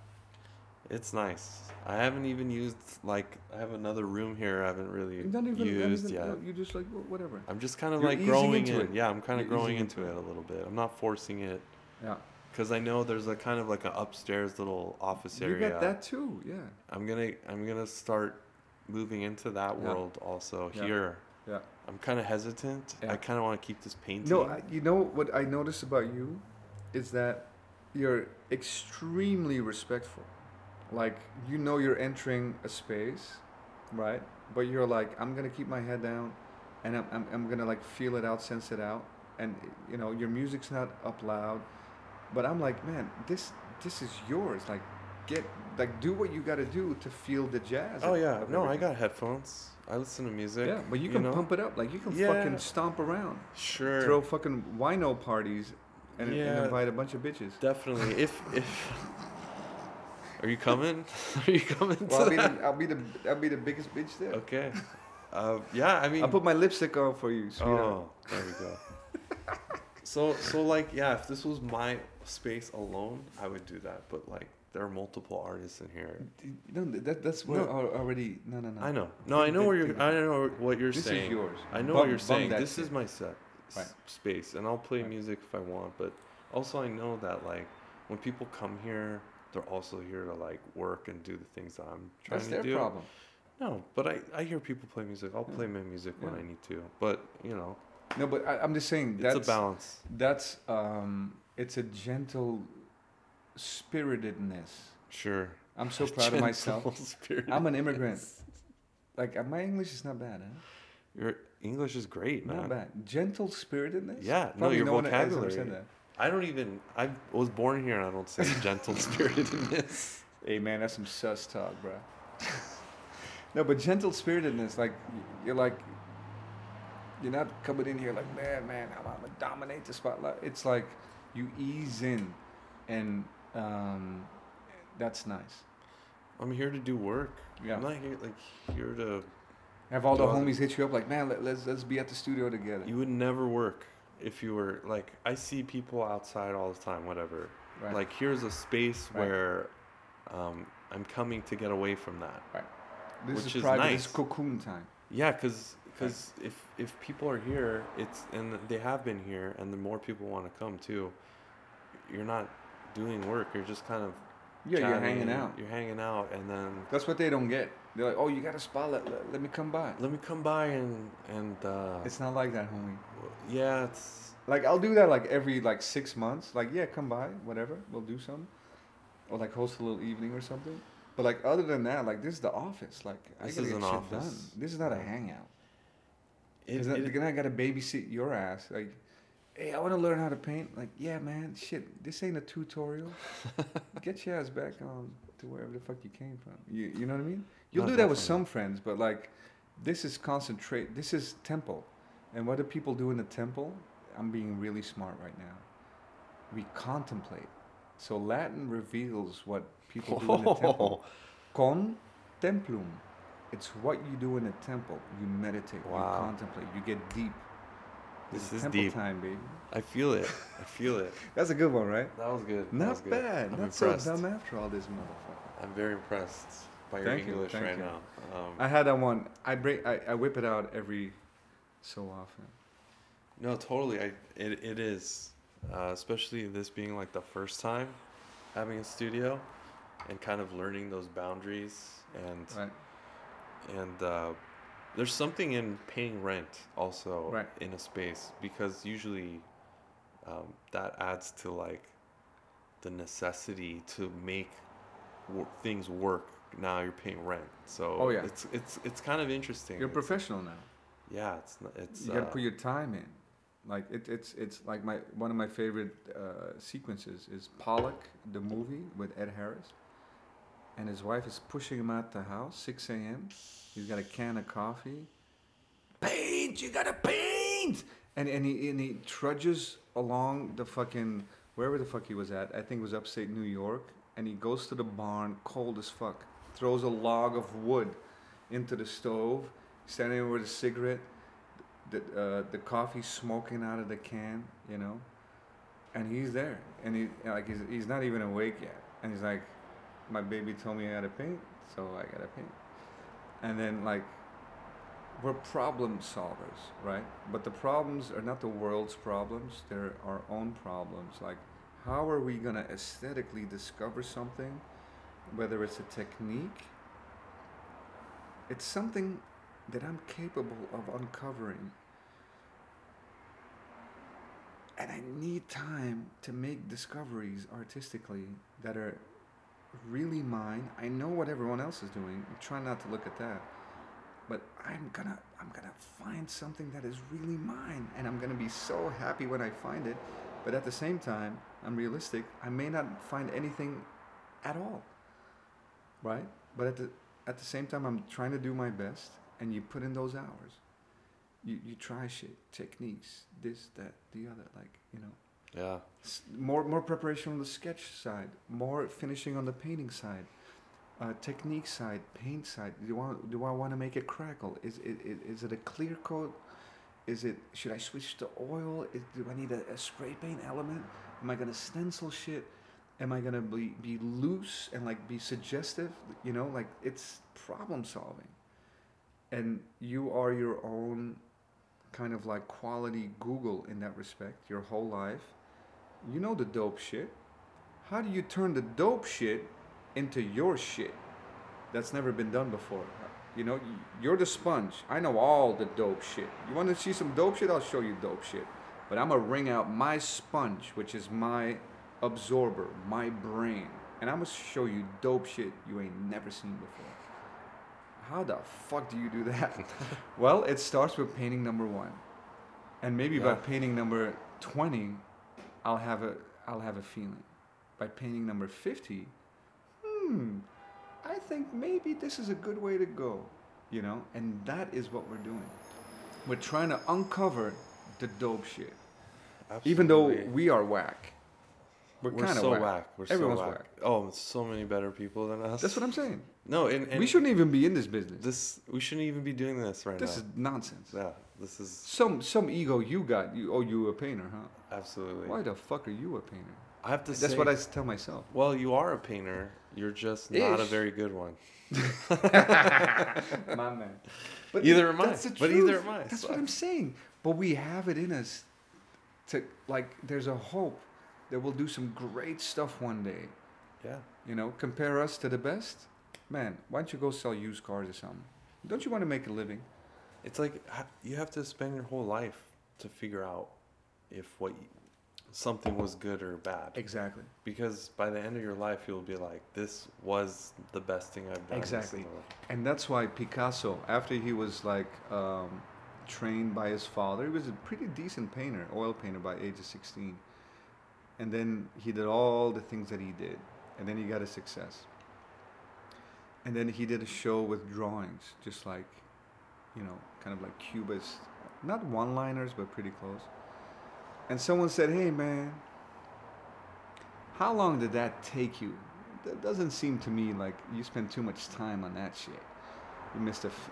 It's nice. I haven't even used like I have another room here. I haven't really don't even, not used even yet. you just like whatever. I'm just kind of You're like growing into in. it. Yeah, I'm kind of growing into into it a little bit. I'm not forcing it Yeah. because I know there's a kind of like an upstairs little office area. You got that too, yeah. I'm gonna I'm gonna start moving into that Yeah. world also Yeah. here. Yeah. I'm kind of hesitant. Yeah. I kind of want to keep this painting. No, I, you know what I notice about you is that you're extremely respectful. Like you know you're entering a space, right? But you're like, I'm gonna keep my head down, and I'm I'm, I'm gonna like feel it out, sense it out, and you know your music's not up loud, but I'm like, man, this this is yours. Like, get like do what you got to do to feel the jazz. oh yeah, no, I got headphones. I listen to music. Yeah, but you can know? pump it up. Like you can Yeah. fucking stomp around Sure. throw fucking wino parties and, and invite a bunch of bitches. Definitely. If if are you coming? Are you coming? Well, I'll be, the, I'll be the I'll be the biggest bitch there. Okay. Uh, yeah, I mean. I'll put my lipstick on for you, sweetheart. oh, there we go. so so like yeah, if this was my space alone, I would do that. But like there are multiple artists in here. No, that, that's what No. already. No, no, no. I know. No, I know where you're. I know what you're This saying. This is yours. I know Bum- what you're saying. This shit. is my set s- Right. space, and I'll play Right. music if I want. But also, I know that like when people come here, they're also here to like work and do the things that I'm trying That's to do. That's their problem. No, but I, I hear people play music. I'll Yeah. play my music when I need to. But you know, No, but I, I'm just saying that's it's a balance. that's um, it's a gentle spiritedness. Sure. I'm so proud of myself. Gentle spirit. I'm an immigrant. Like uh, my English is not bad, huh? Your English is great, man. Not bad. Gentle spiritedness. Yeah, no, your no one has ever vocabulary. said that. I don't even. I was born here, and I don't say gentle spiritedness. Hey man, that's some sus talk, bro. no, but gentle spiritedness, like you're like, you're not coming in here like, man, man, I'm, I'm gonna dominate the spotlight. It's like you ease in, and um, that's nice. I'm here to do work. Yeah. I'm not here like here to. Have all the homies hit you up like, man, let, let's let's be at the studio together. You would never work if you were like. I see people outside all the time. Whatever. Right. Like here's a space Right. where um, I'm coming to get away from that. this which is is private. This nice. cocoon time. Yeah, because because if if people are here, it's and they have been here, and the more people want to come too, you're not doing work. You're just kind of Yeah, you're hanging out. You're hanging out, and then That's what they don't get. They're like, oh, you got a spot. Let, let, let me come by. let me come by and and uh, It's not like that, homie. yeah, it's Like I'll do that like every like six months. Like yeah, come by, whatever. We'll do something, or like host a little evening or something. But like other than that, like this is the office. Like I This gotta is get an shit done. office. This is not a hangout. it, Is it- then I gotta babysit your ass. Like, hey, I want to learn how to paint. Like, yeah, man, shit. This ain't a tutorial. get your ass back on to wherever the fuck you came from. You you know what I mean? You'll do that with some friends, but like, this is concentrate. This is temple, and what do people do in the temple? I'm being really smart right now. We contemplate. So Latin reveals what people do in the temple. Con templum. It's what you do in the temple. You meditate. Wow. You contemplate. You get deep. This This is deep. time, baby. I feel it. I feel it. That's a good one, right? That was good. Not was good. bad. I'm Not impressed. so dumb after all this, motherfucker. I'm very impressed by your Thank you, English thank right you. now. Um, I had that one. I break. I, I whip it out every so often. No, totally. I it, it is, uh, especially this being like the first time having a studio, and kind of learning those boundaries and Right. and uh, there's something in paying rent also Right. in a space because usually um, that adds to like the necessity to make w- things work. Now you're paying rent. So Oh, yeah. it's it's it's kind of interesting. You're It's- professional now. Yeah, it's it's. you got to uh, put your time in. Like it, it's it's like my one of my favorite uh, sequences is Pollock, the movie with Ed Harris, and his wife is pushing him out the house, 6 a.m. He's got a can of coffee. Paint, you gotta paint, and and he and he trudges along the fucking wherever the fuck he was at. I think it was upstate New York, and he goes to the barn, cold as fuck, throws a log of wood into the stove, standing with a cigarette the uh, the coffee smoking out of the can, you know, and he's there, and he like he's, he's not even awake yet, and he's like, my baby told me I gotta paint, so I gotta paint, and then like, we're problem solvers, right? But the problems are not the world's problems; they're our own problems. Like, how are we gonna aesthetically discover something, whether it's a technique? It's something that I'm capable of uncovering. And I need time to make discoveries artistically that are really mine. I know what everyone else is doing. I'm trying not to look at that. But I'm gonna I'm gonna find something that is really mine and I'm gonna be so happy when I find it. But at the same time, I'm realistic. I may not find anything at all. Right? But at the at the same time I'm trying to do my best and you put in those hours. You you try shit, techniques, this, that, the other, like, you know. yeah. S- more more preparation on the sketch side, more finishing on the painting side, uh, technique side, paint side. Do I do I want to make it crackle? Is it, it is it a clear coat? Is it should I switch to oil? Is, do I need a, a spray paint element? Am I gonna stencil shit? Am I gonna be be loose and like be suggestive? You know, like it's problem solving, and you are your own kind of like quality Google in that respect. Your whole life you know the dope shit. How do you turn the dope shit into your shit? That's never been done before. You know, you're the sponge. I know all the dope shit. You want to see some dope shit? I'll show you dope shit. But I'm going to wring out my sponge, which is my absorber, my brain. And I'm to show you dope shit you ain't never seen before. How the fuck do you do that? well, it starts with painting number one. And maybe by painting number 20, I'll have a I'll have a feeling. By painting number 50, hmm, I think maybe this is a good way to go, you know? And that is what we're doing. We're trying to uncover the dope shit. Even though we are whack. We're, we're kind of so whack. whack. We're Everyone's so whack. whack. Oh, so many better people than us. That's what I'm saying. No, and, and we shouldn't even be in this business. This we shouldn't even be doing this right this now. This is nonsense. yeah, this is Some some ego you got. You oh you a painter, huh? absolutely. Why the fuck are you a painter? I have to say That's say, I tell myself. Well, you are a painter. You're just not a very good one. My man. But Either am I. that's the But either am I. That's what I'm saying. But we have it in us to like. There's a hope that we'll do some great stuff one day. Yeah. You know, compare us to the best. Man, why don't you go sell used cars or something? Don't you want to make a living? It's like you have to spend your whole life to figure out if what y something was good or bad. Exactly. Because by the end of your life, you'll be like, "This was the best thing I've done." Exactly. And that's why Picasso, after he was like um, trained by his father, he was a pretty decent painter, oil painter by age of 16. And then he did all the things that he did. And then he got a success. And then he did a show with drawings, just like, you know, kind of like Cubist, not one liners, but pretty close. And someone said, hey, man, how long did that take you? That doesn't seem to me like you spent too much time on that shit. You missed a, f-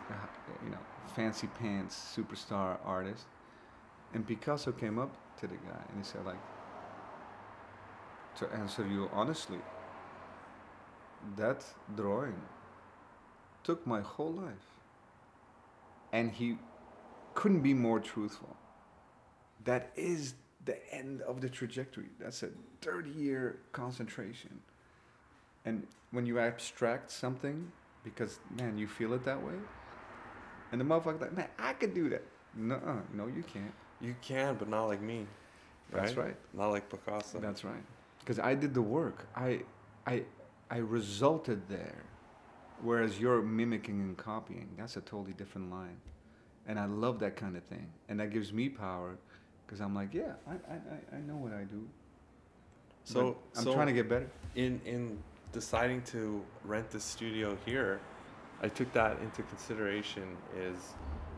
you know, fancy pants superstar artist. And Picasso came up to the guy and he said, like, to answer you honestly, that drawing took my whole life. And he couldn't be more truthful. That is the end of the trajectory. That's a 30 year concentration. And when you abstract something, because man, you feel it that way, and the motherfucker like, man, I could do that. No, no, you can't. You can, but not like me. That's right. Not like Picasso. That's right. Because I did the work. I, I, I resulted there. Whereas you're mimicking and copying. That's a totally different line. And I love that kind of thing. And that gives me power because I'm like, yeah, I, I, I- know what I do. So but I'm so trying to get better. in in deciding to rent the studio here, I took that into consideration. Is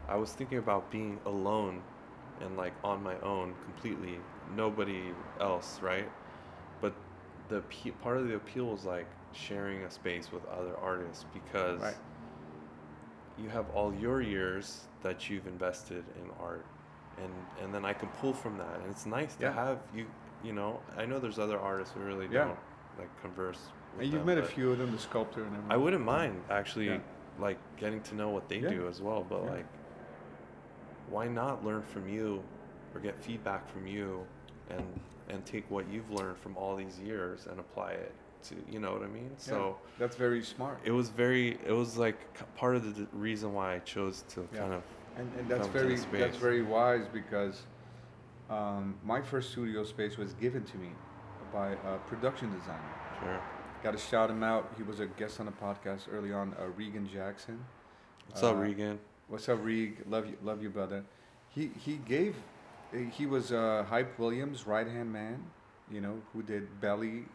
I was thinking about being alone and like on my own completely, nobody else, right? The part of the appeal is like sharing a space with other artists because Right. you have all your years that you've invested in art and and then I can pull from that and it's nice to Yeah. have you you know I know there's other artists who really Yeah. don't like converse with And you've them, met a few of them, the sculptor and everything. I wouldn't mind actually Yeah. like getting to know what they do as well but like why not learn from you or get feedback from you and and take what you've learned from all these years and apply it to you know what I mean Yeah, so that's very smart. it was very it was like part of the reason why i chose to Yeah. kind of And, and that's very that's very wise because um, my first studio space was given to me by a production designer. sure Got to shout him out. He was a guest on the podcast early on. Uh, Regan Jackson. what's up Uh, regan What's up, Reg? Love you, love you, brother. He he gave, he was uh, Hype Williams' right hand man. You know who did Belly.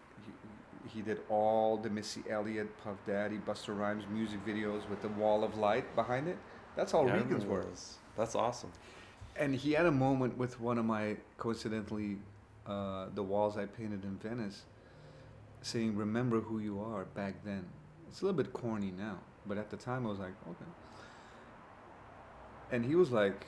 He, he did all the Missy Elliott, Puff Daddy, Busta Rhymes music videos with the wall of light behind it. That's all Yeah, Regan's those. that's awesome And he had a moment with one of my, coincidentally, uh, the walls I painted in Venice, saying, Remember who you are back then. It's a little bit corny now, but at the time I was like, Okay. And he was like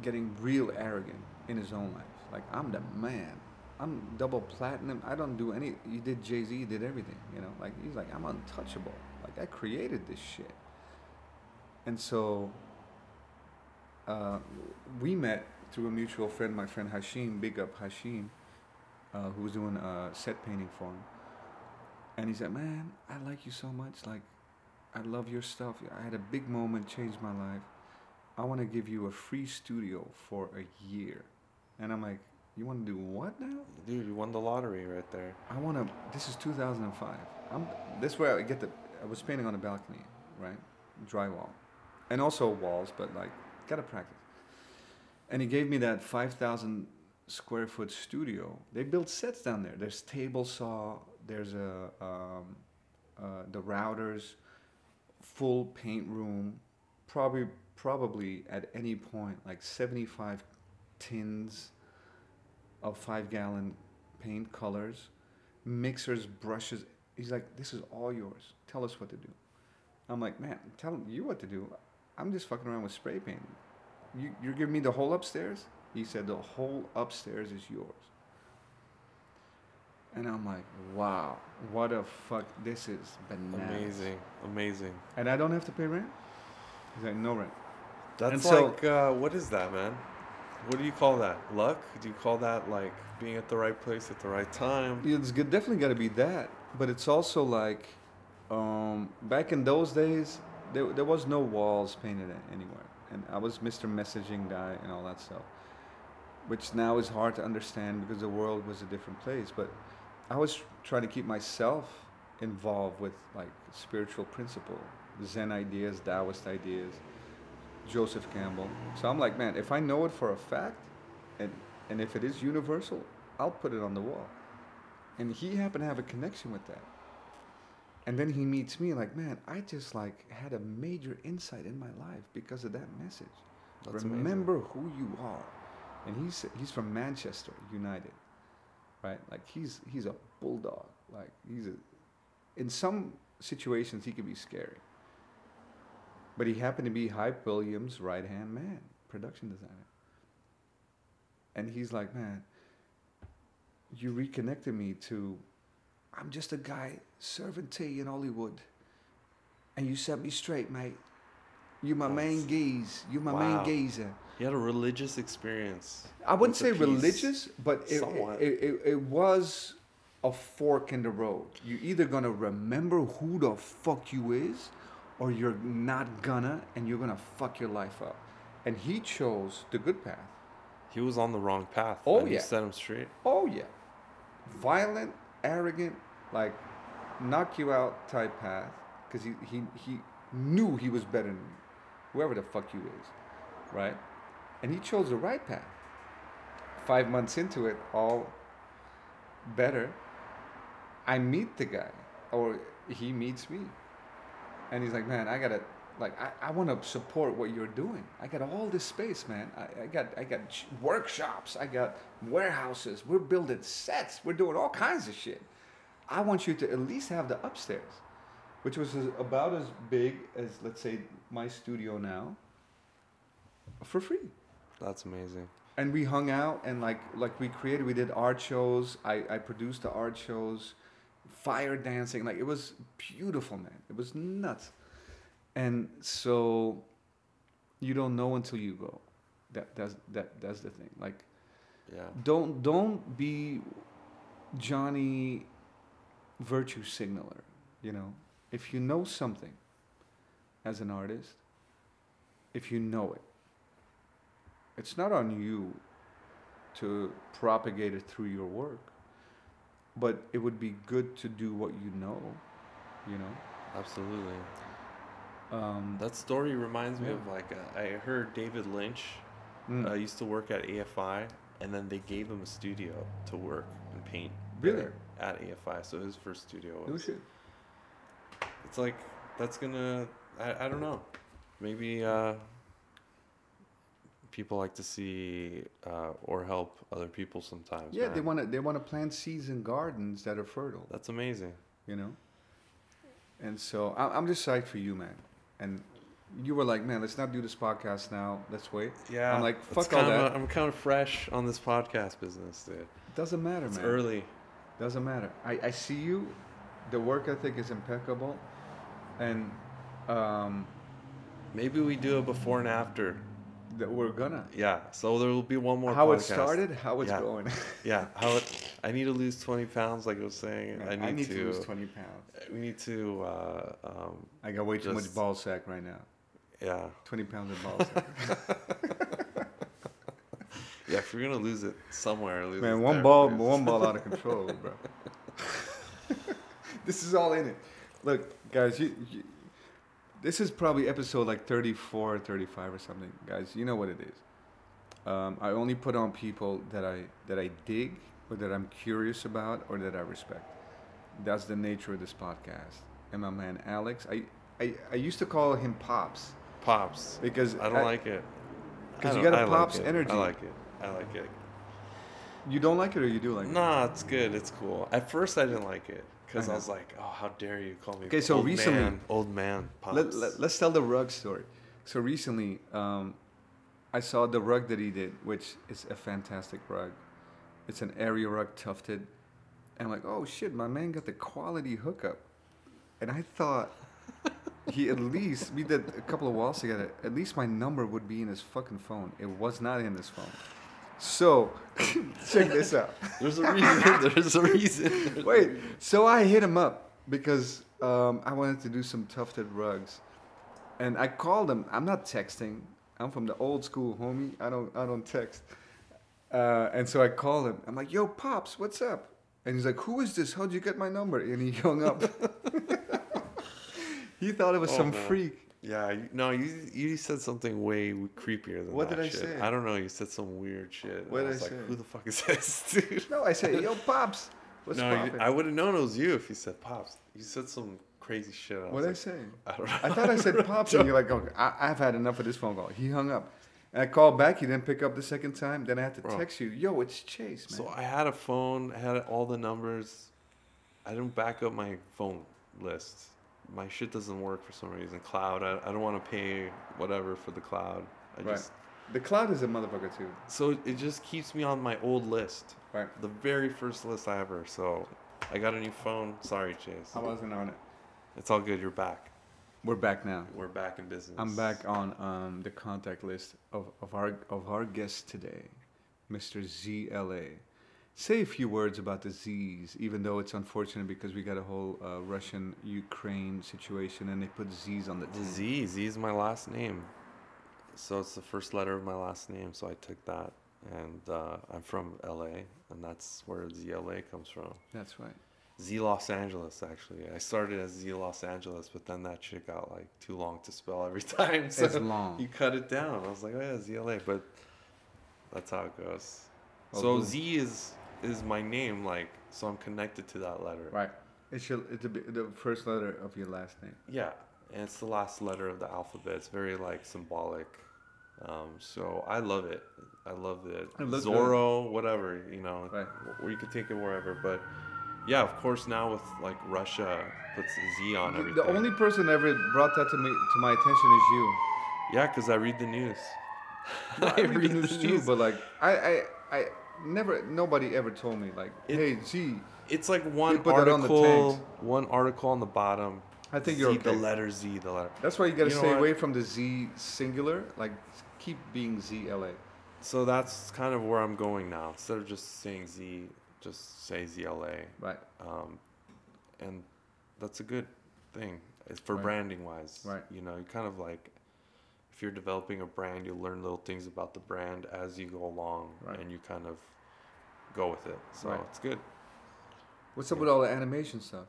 getting real arrogant in his own life. Like, I'm the man. I'm double platinum. I don't do any. You did Jay Z, did everything, you know? Like, he's like, I'm untouchable. Like, I created this shit. And so uh, we met through a mutual friend, my friend Hashim, big up Hashim, uh, who was doing uh, set painting for him. And he said, Man, I like you so much. Like, I love your stuff. I had a big moment, changed my life. I want to give you a free studio for a year. And I'm like, You want to do what now? dude you won the lottery right there I want to. This is 2005. I'm. This way I get the. I was painting on a balcony, right? Drywall, and also walls, but like gotta practice. And he gave me that 5,000 square foot studio. They built sets down there. There's table saw. There's a um, uh, the routers, full paint room. Probably probably at any point like 75 tins of five gallon paint colors, mixers, brushes. He's like, this is all yours. Tell us what to do. I'm like, man, I'm telling you what to do. I'm just fucking around with spray paint. You, you're giving me the whole upstairs? He said, the whole upstairs is yours. And I'm like, wow, what a fuck, this is bananas. amazing amazing And I don't have to pay rent? He's like, no rent. That's so- like uh, what is that man what do you call that luck do you call that like being at the right place at the right time It's good, definitely got to be that, but it's also like, um, back in those days, there, there was no walls painted anywhere, and I was Mr. Messaging guy and all that stuff, which now is hard to understand because the world was a different place. But I was trying to keep myself involved with like spiritual principle, Zen ideas, Taoist ideas, Joseph Campbell. So I'm like, man, if I know it for a fact, and and if it is universal, I'll put it on the wall. And he happened to have a connection with that. And then he meets me like, man, I just like had a major insight in my life because of that message. That's amazing. Remember who you are. And he's he's from Manchester United. Right? Like he's he's a bulldog. Like he's a in some situations he can be scary. But he happened to be Hype Williams' right hand man, production designer. And he's like, man, you reconnected me to I'm just a guy serving tea in Hollywood. And you set me straight, mate. You my main geese. You my Wow. main geezer. you had a religious experience I wouldn't say religious, but it, it, it, it was a fork in the road. You're either gonna remember who the fuck you is, or you're not gonna, and you're gonna fuck your life up. And he chose the good path. he was on the wrong path Oh, and you yeah. set him straight Oh yeah, violent, arrogant, like knock you out type path because he, he, he knew he was better than you, whoever the fuck you is, right? And he chose the right path. Five months into it, all better. I meet the guy, or he meets me, and he's like, "Man, I gotta, like, I, I want to support what you're doing. I got all this space, man. I, I got, I got sh- workshops. I got warehouses. We're building sets. We're doing all kinds of shit. I want you to at least have the upstairs, which was about as big as, let's say, my studio now, for free." That's amazing. and we hung out and like like we created we did art shows i i produced the art shows fire dancing. Like it was beautiful man. It was nuts. And so you don't know until you go. That that's that that's the thing. Like Yeah. don't don't be johnny virtue signaler you know? If you know something as an artist if you know it it's not on you to propagate it through your work but it would be good to do what you know you know Absolutely. um, That story reminds me Yeah. of like uh, I heard David Lynch mm, uh, used to work at AFI, and then they gave him a studio to work and paint. Really? At AFI, so his first studio no was. shit. It's like that's gonna. I, I don't know. Maybe uh, people like to see uh, or help other people sometimes. yeah they want to they want to plant seeds in gardens that are fertile That's amazing. you know and so I, i'm just psyched for you man and you were like man let's not do this podcast now let's wait Yeah. I'm like, fuck all that. I'm kind of fresh on this podcast business, dude. doesn't matter man. It's man early. Doesn't matter. I, I see you. The work ethic is impeccable, and um, Maybe we do a before and after. That we're gonna. Yeah. So there will be one more. how it started, how it's Yeah. going. Yeah. How it. I need to lose 20 pounds, like I was saying. I need, to, lose twenty pounds. We need to. Uh, um, I got way too much ball sack right now. yeah. Twenty pounds of ball sack. Yeah. If we're gonna lose it somewhere, lose Man, it one ball, one ball out of control, bro. this is all in it. Look, guys, you, you, this is probably episode like 34 or 35 or something. Guys, you know what it is. Um, I only put on people that I that I dig or that I'm curious about or that I respect. That's the nature of this podcast. And my man Alex, I I, I used to call him Pops Pops. because I don't like it. Because you got a I Pops it. energy. I like it. I like it. you don't like it or you do like it. Nah, it's good. It's cool. At first, I didn't like it because I I was like, "Oh, how dare you call me?" Okay, so old recently- man, old man, pops. Let, let, let's tell the rug story. So recently, um, I saw the rug that he did, which is a fantastic rug. It's an area rug tufted. And I'm like, oh shit, my man got the quality hookup. And I thought he at least, we did a couple of walls together, at least my number would be in his fucking phone. It was not in his phone. So, check this out. There's a reason. There's a reason. Wait, so I hit him up because um, I wanted to do some tufted rugs, and I called him. I'm not texting. I'm from the old school, homie. I don't I don't text. Uh, and so I called him. I'm like, "Yo, pops, what's up?" And he's like, "Who is this? How'd you get my number?" And he hung up. he thought it was Oh, some man. freak. Yeah, you, no, you you said something way creepier than What that What did I shit. say? I don't know. You said some weird shit. What I did was I like, say? Who the fuck is this, dude? No, I said, "Yo, pops, what's no, you, poppin'?" I would have known it was you if you said pops. You said some crazy shit. I What did I say? I don't know. I thought I said pops, and you're like, okay, I, I've had enough of this phone call. He hung up. And I called back. He didn't pick up the second time. Then I had to Bro. text you, yo, it's Chase, man. So I had a phone, I had all the numbers. I didn't back up my phone list. My shit doesn't work for some reason. Cloud, I, I don't want to pay whatever for the cloud. I right. just the cloud is a motherfucker too. so it just keeps me on my old list, Right. the very first list I ever. So I got a new phone. Sorry, Chase. I wasn't on it. It's all good. You're back. We're back now. We're back in business. I'm back on um, the contact list of, of our of our guest today, Mr. ZLA. Say a few words about the Z's, even though it's unfortunate because we got a whole uh, Russian Ukraine situation and they put Z's on the The team. Z. Z is my last name. So it's the first letter of my last name. So I took that. And uh, I'm from LA, and that's where ZLA comes from. That's right. Z Los Angeles actually. I started as Z Los Angeles, but then that shit got like too long to spell every time. So It's long. You cut it down. I was like, oh yeah, ZLA, but that's how it goes. Oh, so. Z is is my name, like so I'm connected to that letter. Right. It's your it's the, the first letter of your last name. Yeah, and it's the last letter of the alphabet. It's very like symbolic. Um, so I love it. I love it. It Zorro, whatever you know, Right. or you could take it wherever. But yeah, of course now with like Russia puts the Z on everything. The only person ever brought that to me to my attention is you. yeah, because I read the news. I read the news too, but like I, I I never nobody ever told me like, It- hey, Z, It's like one put that on the article, tanks. one article on the bottom. I think Z, you're the okay. letter Z, the letter. That's why you gotta You know stay what? away from the Z singular. Like, keep being ZLA. So that's kind of where I'm going now. Instead of just saying Z, just say ZLA. Right. um, and that's a good thing. It's for Right. branding wise. Right. You know, you kind of like if you're developing a brand, you'll learn little things about the brand as you go along, Right. and you kind of go with it. So Right. it's good. What's up with all the animation stuff?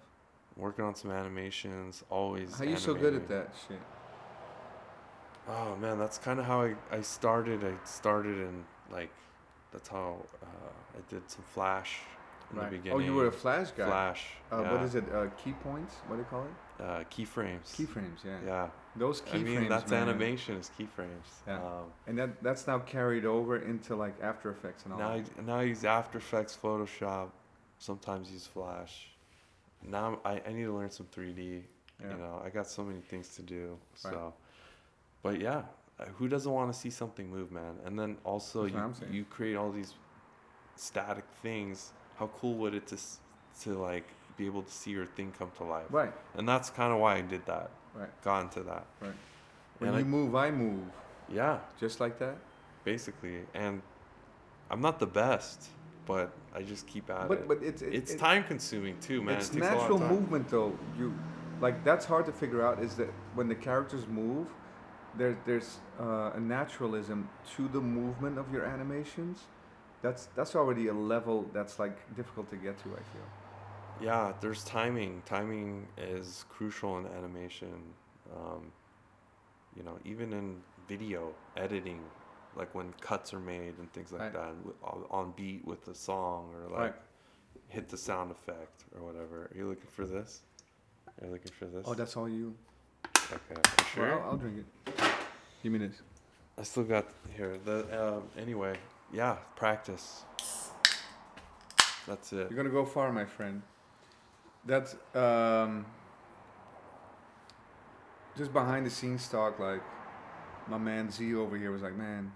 Working on some animations, always. How you so good at that shit? Oh man, that's kind of how I, I started. I started in like, that's how uh, I did some Flash in Right. the beginning. Oh, you were a Flash guy. Flash. Uh, yeah. What is it? Uh, key points? What do you call it? Uh, keyframes. Keyframes. Yeah. Yeah. Those keyframes. I mean, that's man. animation is keyframes. Yeah. Um, And that that's now carried over into like After Effects and all. now, that. I, now I use After Effects, Photoshop, sometimes use Flash. Now I, I need to learn some 3D. Yeah. You know, I got so many things to do. Right. So, but yeah, uh, who doesn't want to see something move, man? And then also That's you you create all these static things. How cool would it to to like be able to see your thing come to life? Right. And that's kind of why I did that. Right. Got into that. Right. When And you I- move, I move. Yeah. Just like that. basically and i'm not the best but i just keep at But it but it's it, it's it- time consuming too man It's it takes a lot natural movement though. You like that's hard to figure out. Is that when the characters move, there's there's uh, a naturalism to the movement of your animations. That's that's already a level that's like difficult to get to. I feel. Yeah there's timing timing is crucial in animation um, you know even in video editing like when cuts are made and things like Right. that on- on beat with the song or like Right. hit the sound effect or whatever are you looking for this are you looking for this Oh, that's all you. okay are you sure Well, I'll, I'll drink it. Give me this. I still got here. The um, anyway, yeah, practice. That's it. You're gonna go far, my friend. That's um, just behind the scenes talk. Like my man Z over here was like, "Man,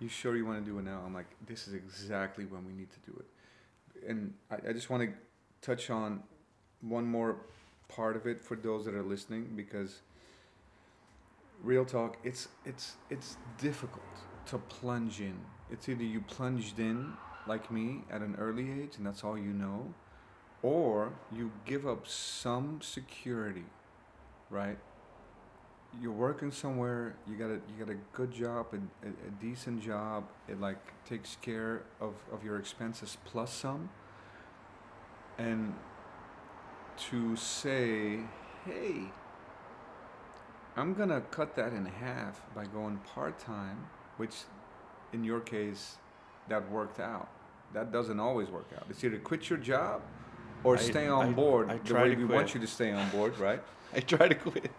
you sure you want to do it now?" I'm like, "This is exactly when we need to do it." And I, I just want to touch on one more part of it for those that are listening because real talk, it's it's it's difficult to plunge in. It's either you plunged in like me at an early age and that's all you know, or you give up some security, right? You're working somewhere, you got a you got a good job, a, a, a decent job. It like takes care of, of your expenses plus some. And to say, hey, I'm gonna cut that in half by going part time, which in your case, that worked out. That doesn't always work out. It's either quit your job or I- stay on I- board I the way we want you to stay on board, right? I tried to quit.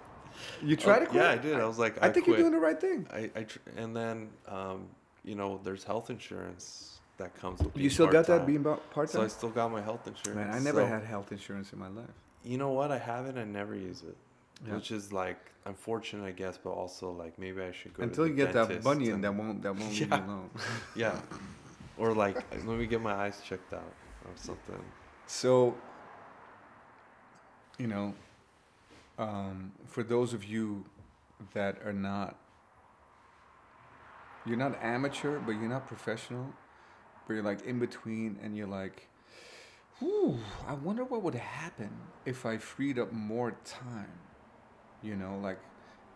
You try Oh, to quit. Yeah, I did. I was like, I, I, think quit. you're doing the right thing. I, I tr- and then um, you know, there's health insurance that comes with. You still got that being part-time. part So I still got my health insurance. Man, I never so- had health insurance in my life. You know what? I haven't. I never use it. Yeah. Which is like unfortunate, I guess, but also like maybe I should go Until to you the get that bunion and- that won't that won't leave you alone. yeah, or like let me get my eyes checked out or something. So, you know, um, for those of you that are not, you're not amateur, but you're not professional, but you're like in between, and you're like, Ooh, I wonder what would happen if I freed up more time. You know, like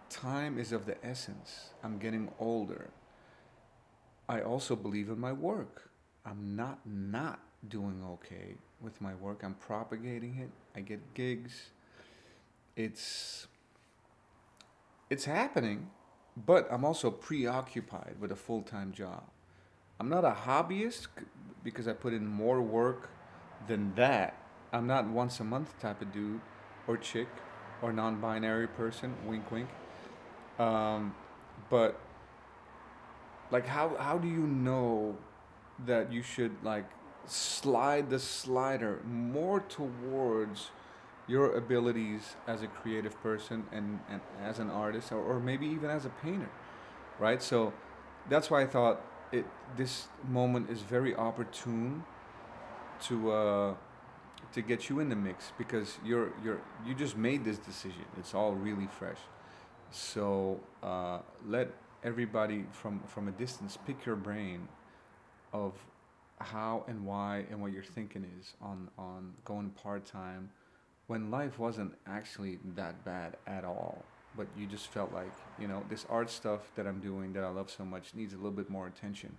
time is of the essence. I'm getting older. I also believe in my work. I'm not not doing okay with my work. I'm propagating it. I get gigs. It's it's happening, but I'm also preoccupied with a full-time job. I'm not a hobbyist because I put in more work than that. I'm not once a month type of dude or chick or non-binary person. Wink, wink. Um, but like, how how do you know that you should like slide the slider more towards your abilities as a creative person and, and as an artist or, or maybe even as a painter right? So that's why i thought it this moment is very opportune to uh, to get you in the mix because you're you're you just made this decision. It's all really fresh. So uh, let everybody from from a distance pick your brain of how and why and what your thinking is on on going part time when life wasn't actually that bad at all but you just felt like you know this art stuff that i'm doing that i love so much needs a little bit more attention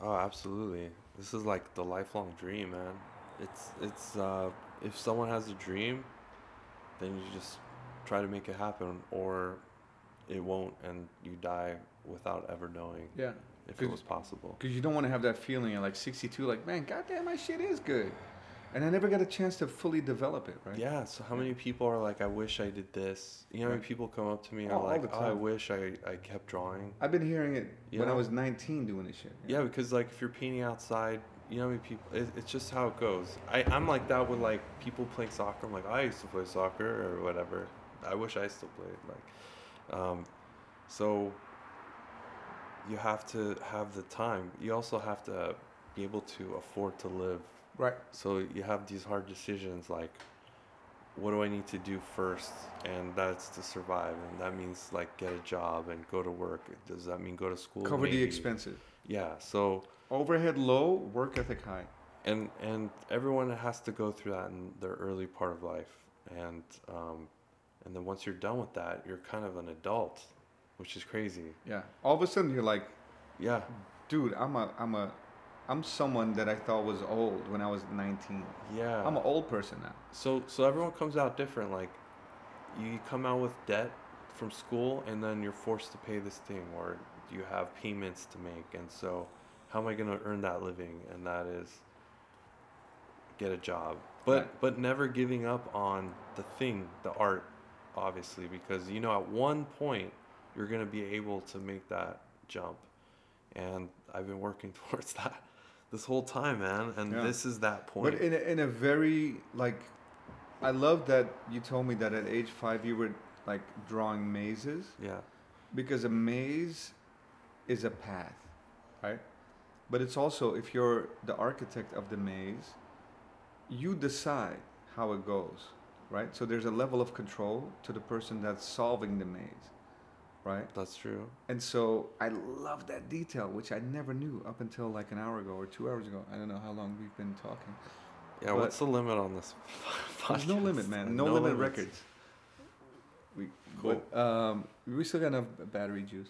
Oh, absolutely. This is like the lifelong dream, man. It's it's uh if someone has a dream, then you just try to make it happen or it won't and you die without ever knowing yeah if it was possible. because you don't want to have that feeling at like 62 like man goddamn my shit is good and i never got a chance to fully develop it right Yeah, so how many people are like I wish I did this? You know how many Right. people come up to me and Oh, are like, "Oh, I wish I I kept drawing." i've been hearing it when i was 19 doing this shit Yeah, because like if you're painting outside, you know how many people? It, it's just how it goes. I I'm like that with like people playing soccer. I'm like I used to play soccer or whatever. I wish I still played. Like, um, so you have to have the time. You also have to be able to afford to live. right So you have these hard decisions like, what do I need to do first? And that's to survive. And that means like get a job and go to work. Does that mean go to school? cover the expenses Yeah. So overhead low work ethic high and and everyone has to go through that in their early part of life and um, and then once you're done with that you're kind of an adult which is crazy. Yeah. All of a sudden you're like yeah. dude i'm a i'm a i'm someone that i thought was old when i was 19 yeah. I'm an old person now. So so everyone comes out different like you come out with debt from school and then you're forced to pay this thing or you have payments to make. And so how am i going to earn that living? And that is get a job. But Right. but never giving up on the thing the art obviously because you know at one point you're going to be able to make that jump and i've been working towards that this whole time man and Yeah. this is that point But in a, in a very like, I love that you told me that at age five you were like drawing mazes yeah because a maze is a path, right? But it's also if you're the architect of the maze, you decide how it goes, right? So there's a level of control to the person that's solving the maze, right? that's true And so I love that detail, which I never knew up until like an hour ago or two hours ago. I don't know how long we've been talking. Yeah, But- what's the limit on this? There's no limit, man. No, No limit limits. records. We Cool. but, um, we still got enough battery juice,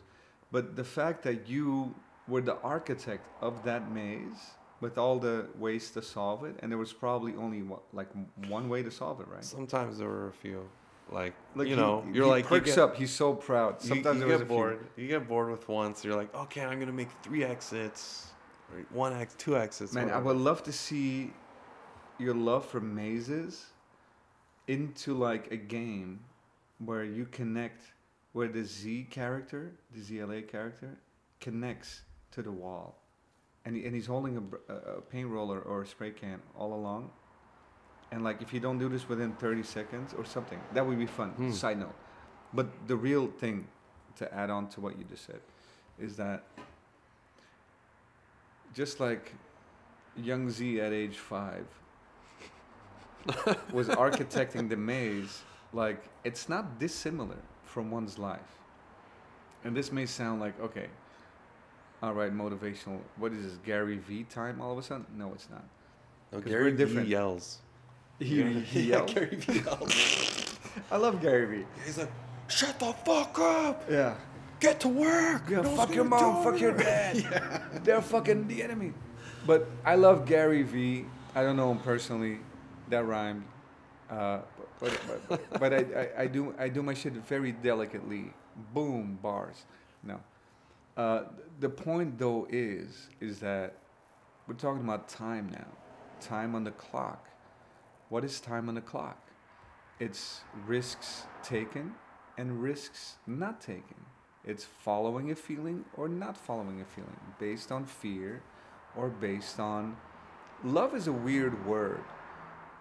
but the fact that you were the architect of that maze with all the ways to solve it, and there was probably only like one way to solve it, right? Sometimes there were a few, like, Like you he- know, you're he like you perks get, up. He's so proud. you- Sometimes you, was get a few. bored. You get bored with one, so you're like, okay, I'm gonna make three exits, or one X, two exits. Man, I would love to see your love for mazes into like a game where you connect, where the Z character, the ZLA character, connects to the wall, and he, and he's holding a, a, a paint roller or a spray can all along. And like, if you don't do this within 30 seconds or something, that would be fun. Hmm. Side note, but the real thing to add on to what you just said is that just like young Z at age five was architecting the maze, like it's not dissimilar from one's life. And this may sound like okay, all right, motivational. What is this Gary V time? All of a sudden, no, it's not. No, Gary we're V different. yells. He, Yeah, he yeah. Gary. I love Gary V. He's like, shut the fuck up, Yeah. get to work. Yeah, No fuck your mom, fuck your it." dad. They're fucking the enemy. But I love Gary V I don't know him personally. That rhymed. Uh, but but, but, but I, I, I do I do my shit very delicately. Boom bars. No. Uh, the point though is is that we're talking about time now. Time on the clock. What is time on the clock? It's risks taken and risks not taken. It's following a feeling or not following a feeling based on fear or based on love is a weird word.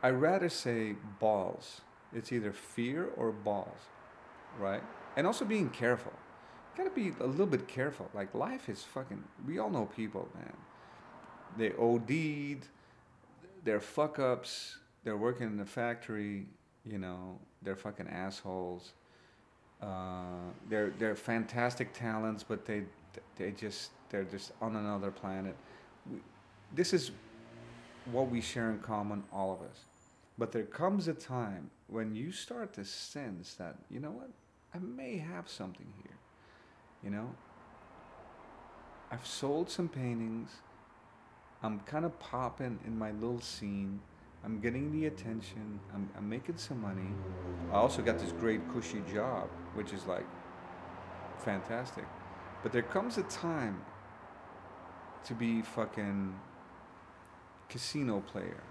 I rather say balls. It's either fear or balls, right? And also being careful. You gotta be a little bit careful. Like life is fucking. We all know people, man. They OD'd. They're fuck ups. They're working in the factory. You know, they're fucking assholes. Uh, they're they're fantastic talents, but they they just they're just on another planet. We, this is what we share in common, all of us. But there comes a time when you start to sense that, you know what, I may have something here. You know, I've sold some paintings. I'm kind of popping in my little scene. I'm getting the attention. I'm, I'm making some money. I also got this great cushy job, which is like fantastic. But there comes a time to be fucking casino player,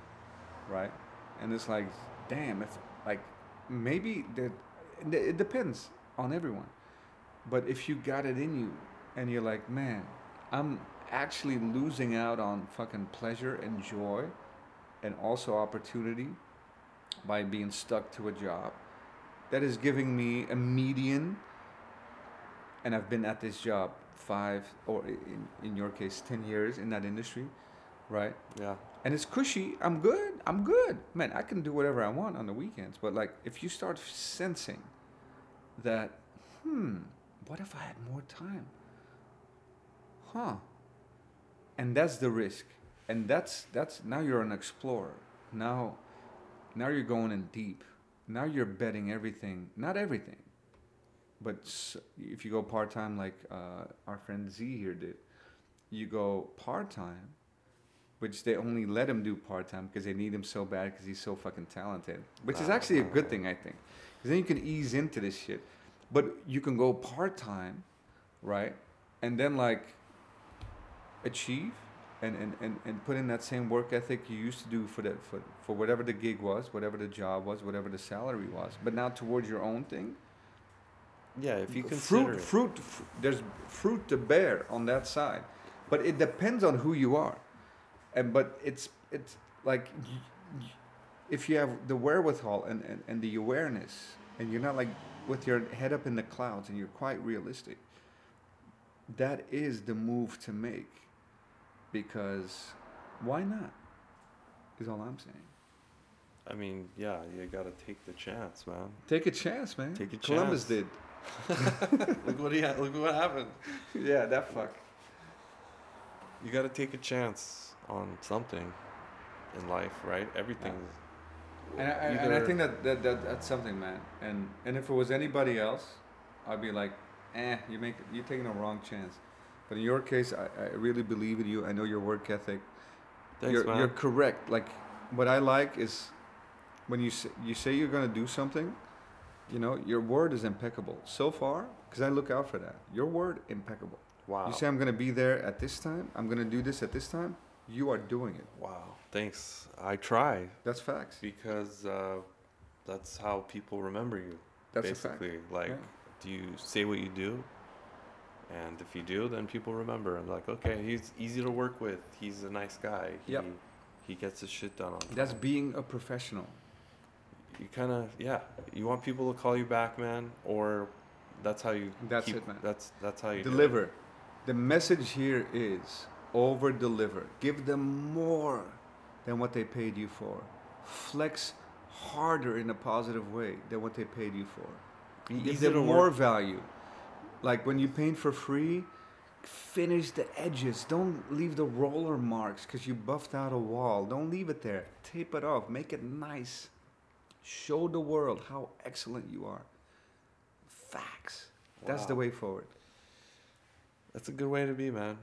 right? And it's like, damn, if like maybe that it depends on everyone. But if you got it in you and you're like, man, I'm actually losing out on fucking pleasure and joy and also opportunity by being stuck to a job that is giving me a median and I've been at this job five or in, in your case 10 years in that industry right? Yeah. and it's cushy. I'm good. I'm good. Man i can do whatever i want on the weekends but like if you start sensing that hmm what if i had more time? Huh. And that's the risk and that's that's now you're an explorer. Now now you're going in deep. Now you're betting everything not everything but if you go part-time like uh, our friend z here did you go part-time which they only let him do part-time because they need him so bad because he's so fucking talented which is actually a good thing i think. Because then you can ease into this shit. But you can go part-time right? And then like achieve and, and, and, and put in that same work ethic you used to do for the for, for whatever the gig was whatever the job was whatever the salary was but now towards your own thing Yeah, if you consider fruit, it. fruit, fr- there's fruit to bear on that side, but it depends on who you are, and but it's it's like if you have the wherewithal and, and, and the awareness, and you're not like with your head up in the clouds, and you're quite realistic. That is the move to make, because why not? Is all I'm saying. I mean, yeah, you gotta take the chance, man. Take a chance, man. Take a Columbus chance. did. look what he had. Look what happened. Yeah, that fuck. You gotta take a chance on something in life, right? Everything. And I, and I think that, that, that that's something, man. And and if it was anybody else, I'd be like, eh, you make you're taking a wrong chance. But in your case, I, I really believe in you. I know your work ethic. Thanks, you're, man. you're correct. Like what I like is when you say, you say you're gonna do something, you know, your word is impeccable. So far, because I look out for that. Your word impeccable. wow. You say I'm gonna be there at this time. I'm gonna do this at this time. You are doing it. wow. Thanks. I try That's facts. because uh, that's how people remember you. That's a fact. basically, like, Yeah. do you say what you do? And if you do, then people remember. And like, okay, he's easy to work with. He's a nice guy. He, Yep. He gets his shit done on time. That's being a professional. you kind of yeah. You want people to call you back, man, or that's how you. That's keep- it, man. That's that's how you deliver. The message here is over deliver. Give them more than what they paid you for. Flex harder in a positive way than what they paid you for. Give them more work. value. Like when you paint for free, finish the edges. Don't leave the roller marks because you buffed out a wall. Don't leave it there. Tape it off. Make it nice. Show the world how excellent you are. Facts. That's the way forward. That's a good way to be, man.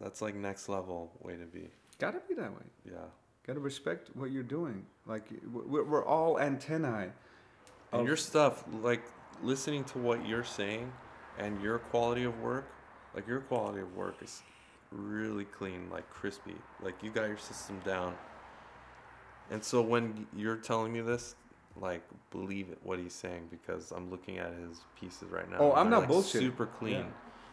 That's like next level way to be. Gotta be that way. Yeah. Gotta respect what you're doing. Like we're, we're all antennae. And your stuff, like listening to what you're saying and your quality of work, like your quality of work is really clean, like crispy. Like you got your system down. And so when you're telling me this, like believe it what he's saying because I'm looking at his pieces right now. Oh, I'm not like, bullshitting. Super clean. Yeah.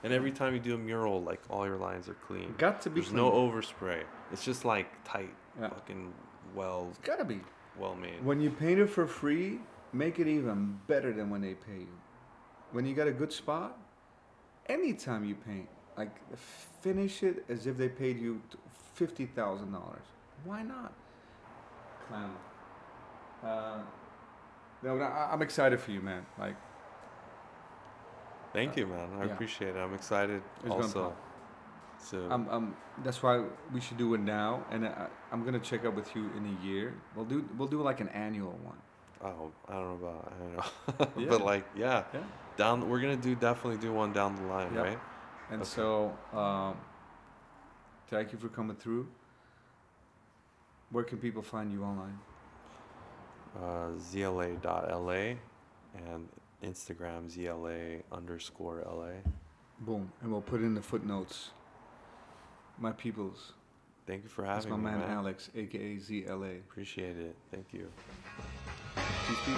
And every time you do a mural, like all your lines are clean. Got to be There's no overspray. It's just like tight, Yeah. fucking well, It's Gotta be. well made. When you paint it for free, make it even better than when they pay you. When you got a good spot, anytime you paint, like finish it as if they paid you fifty thousand dollars. Why not? Clown. Uh, no, no, I- I'm excited for you, man. Like, Thank you, man. I yeah. appreciate it. I'm excited It's gonna also. pop. So I'm, I'm, that's why we should do it now, and I, I'm gonna check up with you in a year. We'll do, we'll do like an annual one. Oh, I don't know about I don't know, Yeah. but like yeah, Yeah. down we're gonna do definitely do one down the line, Yep. right? And Okay. so, um, thank you for coming through. Where can people find you online? Uh, zla.la and Instagram zla underscore la. Boom, and we'll put in the footnotes. My peoples. Thank you for That's having my me, man, man. Alex, aka ZLA. Appreciate it. Thank you. Peace, peace.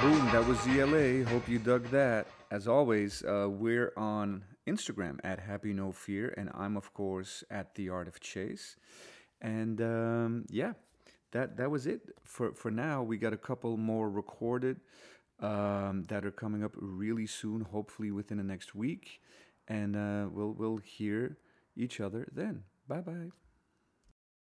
Boom, that was ZLA. Hope you dug that. As always, uh, we're on Instagram at Happy No Fear, and I'm, of course, at The Art of Chase. And um, yeah, that, that was it for, for now. We got a couple more recorded um, that are coming up really soon, hopefully within the next week. And uh, we'll, we'll hear each other then. Bye bye.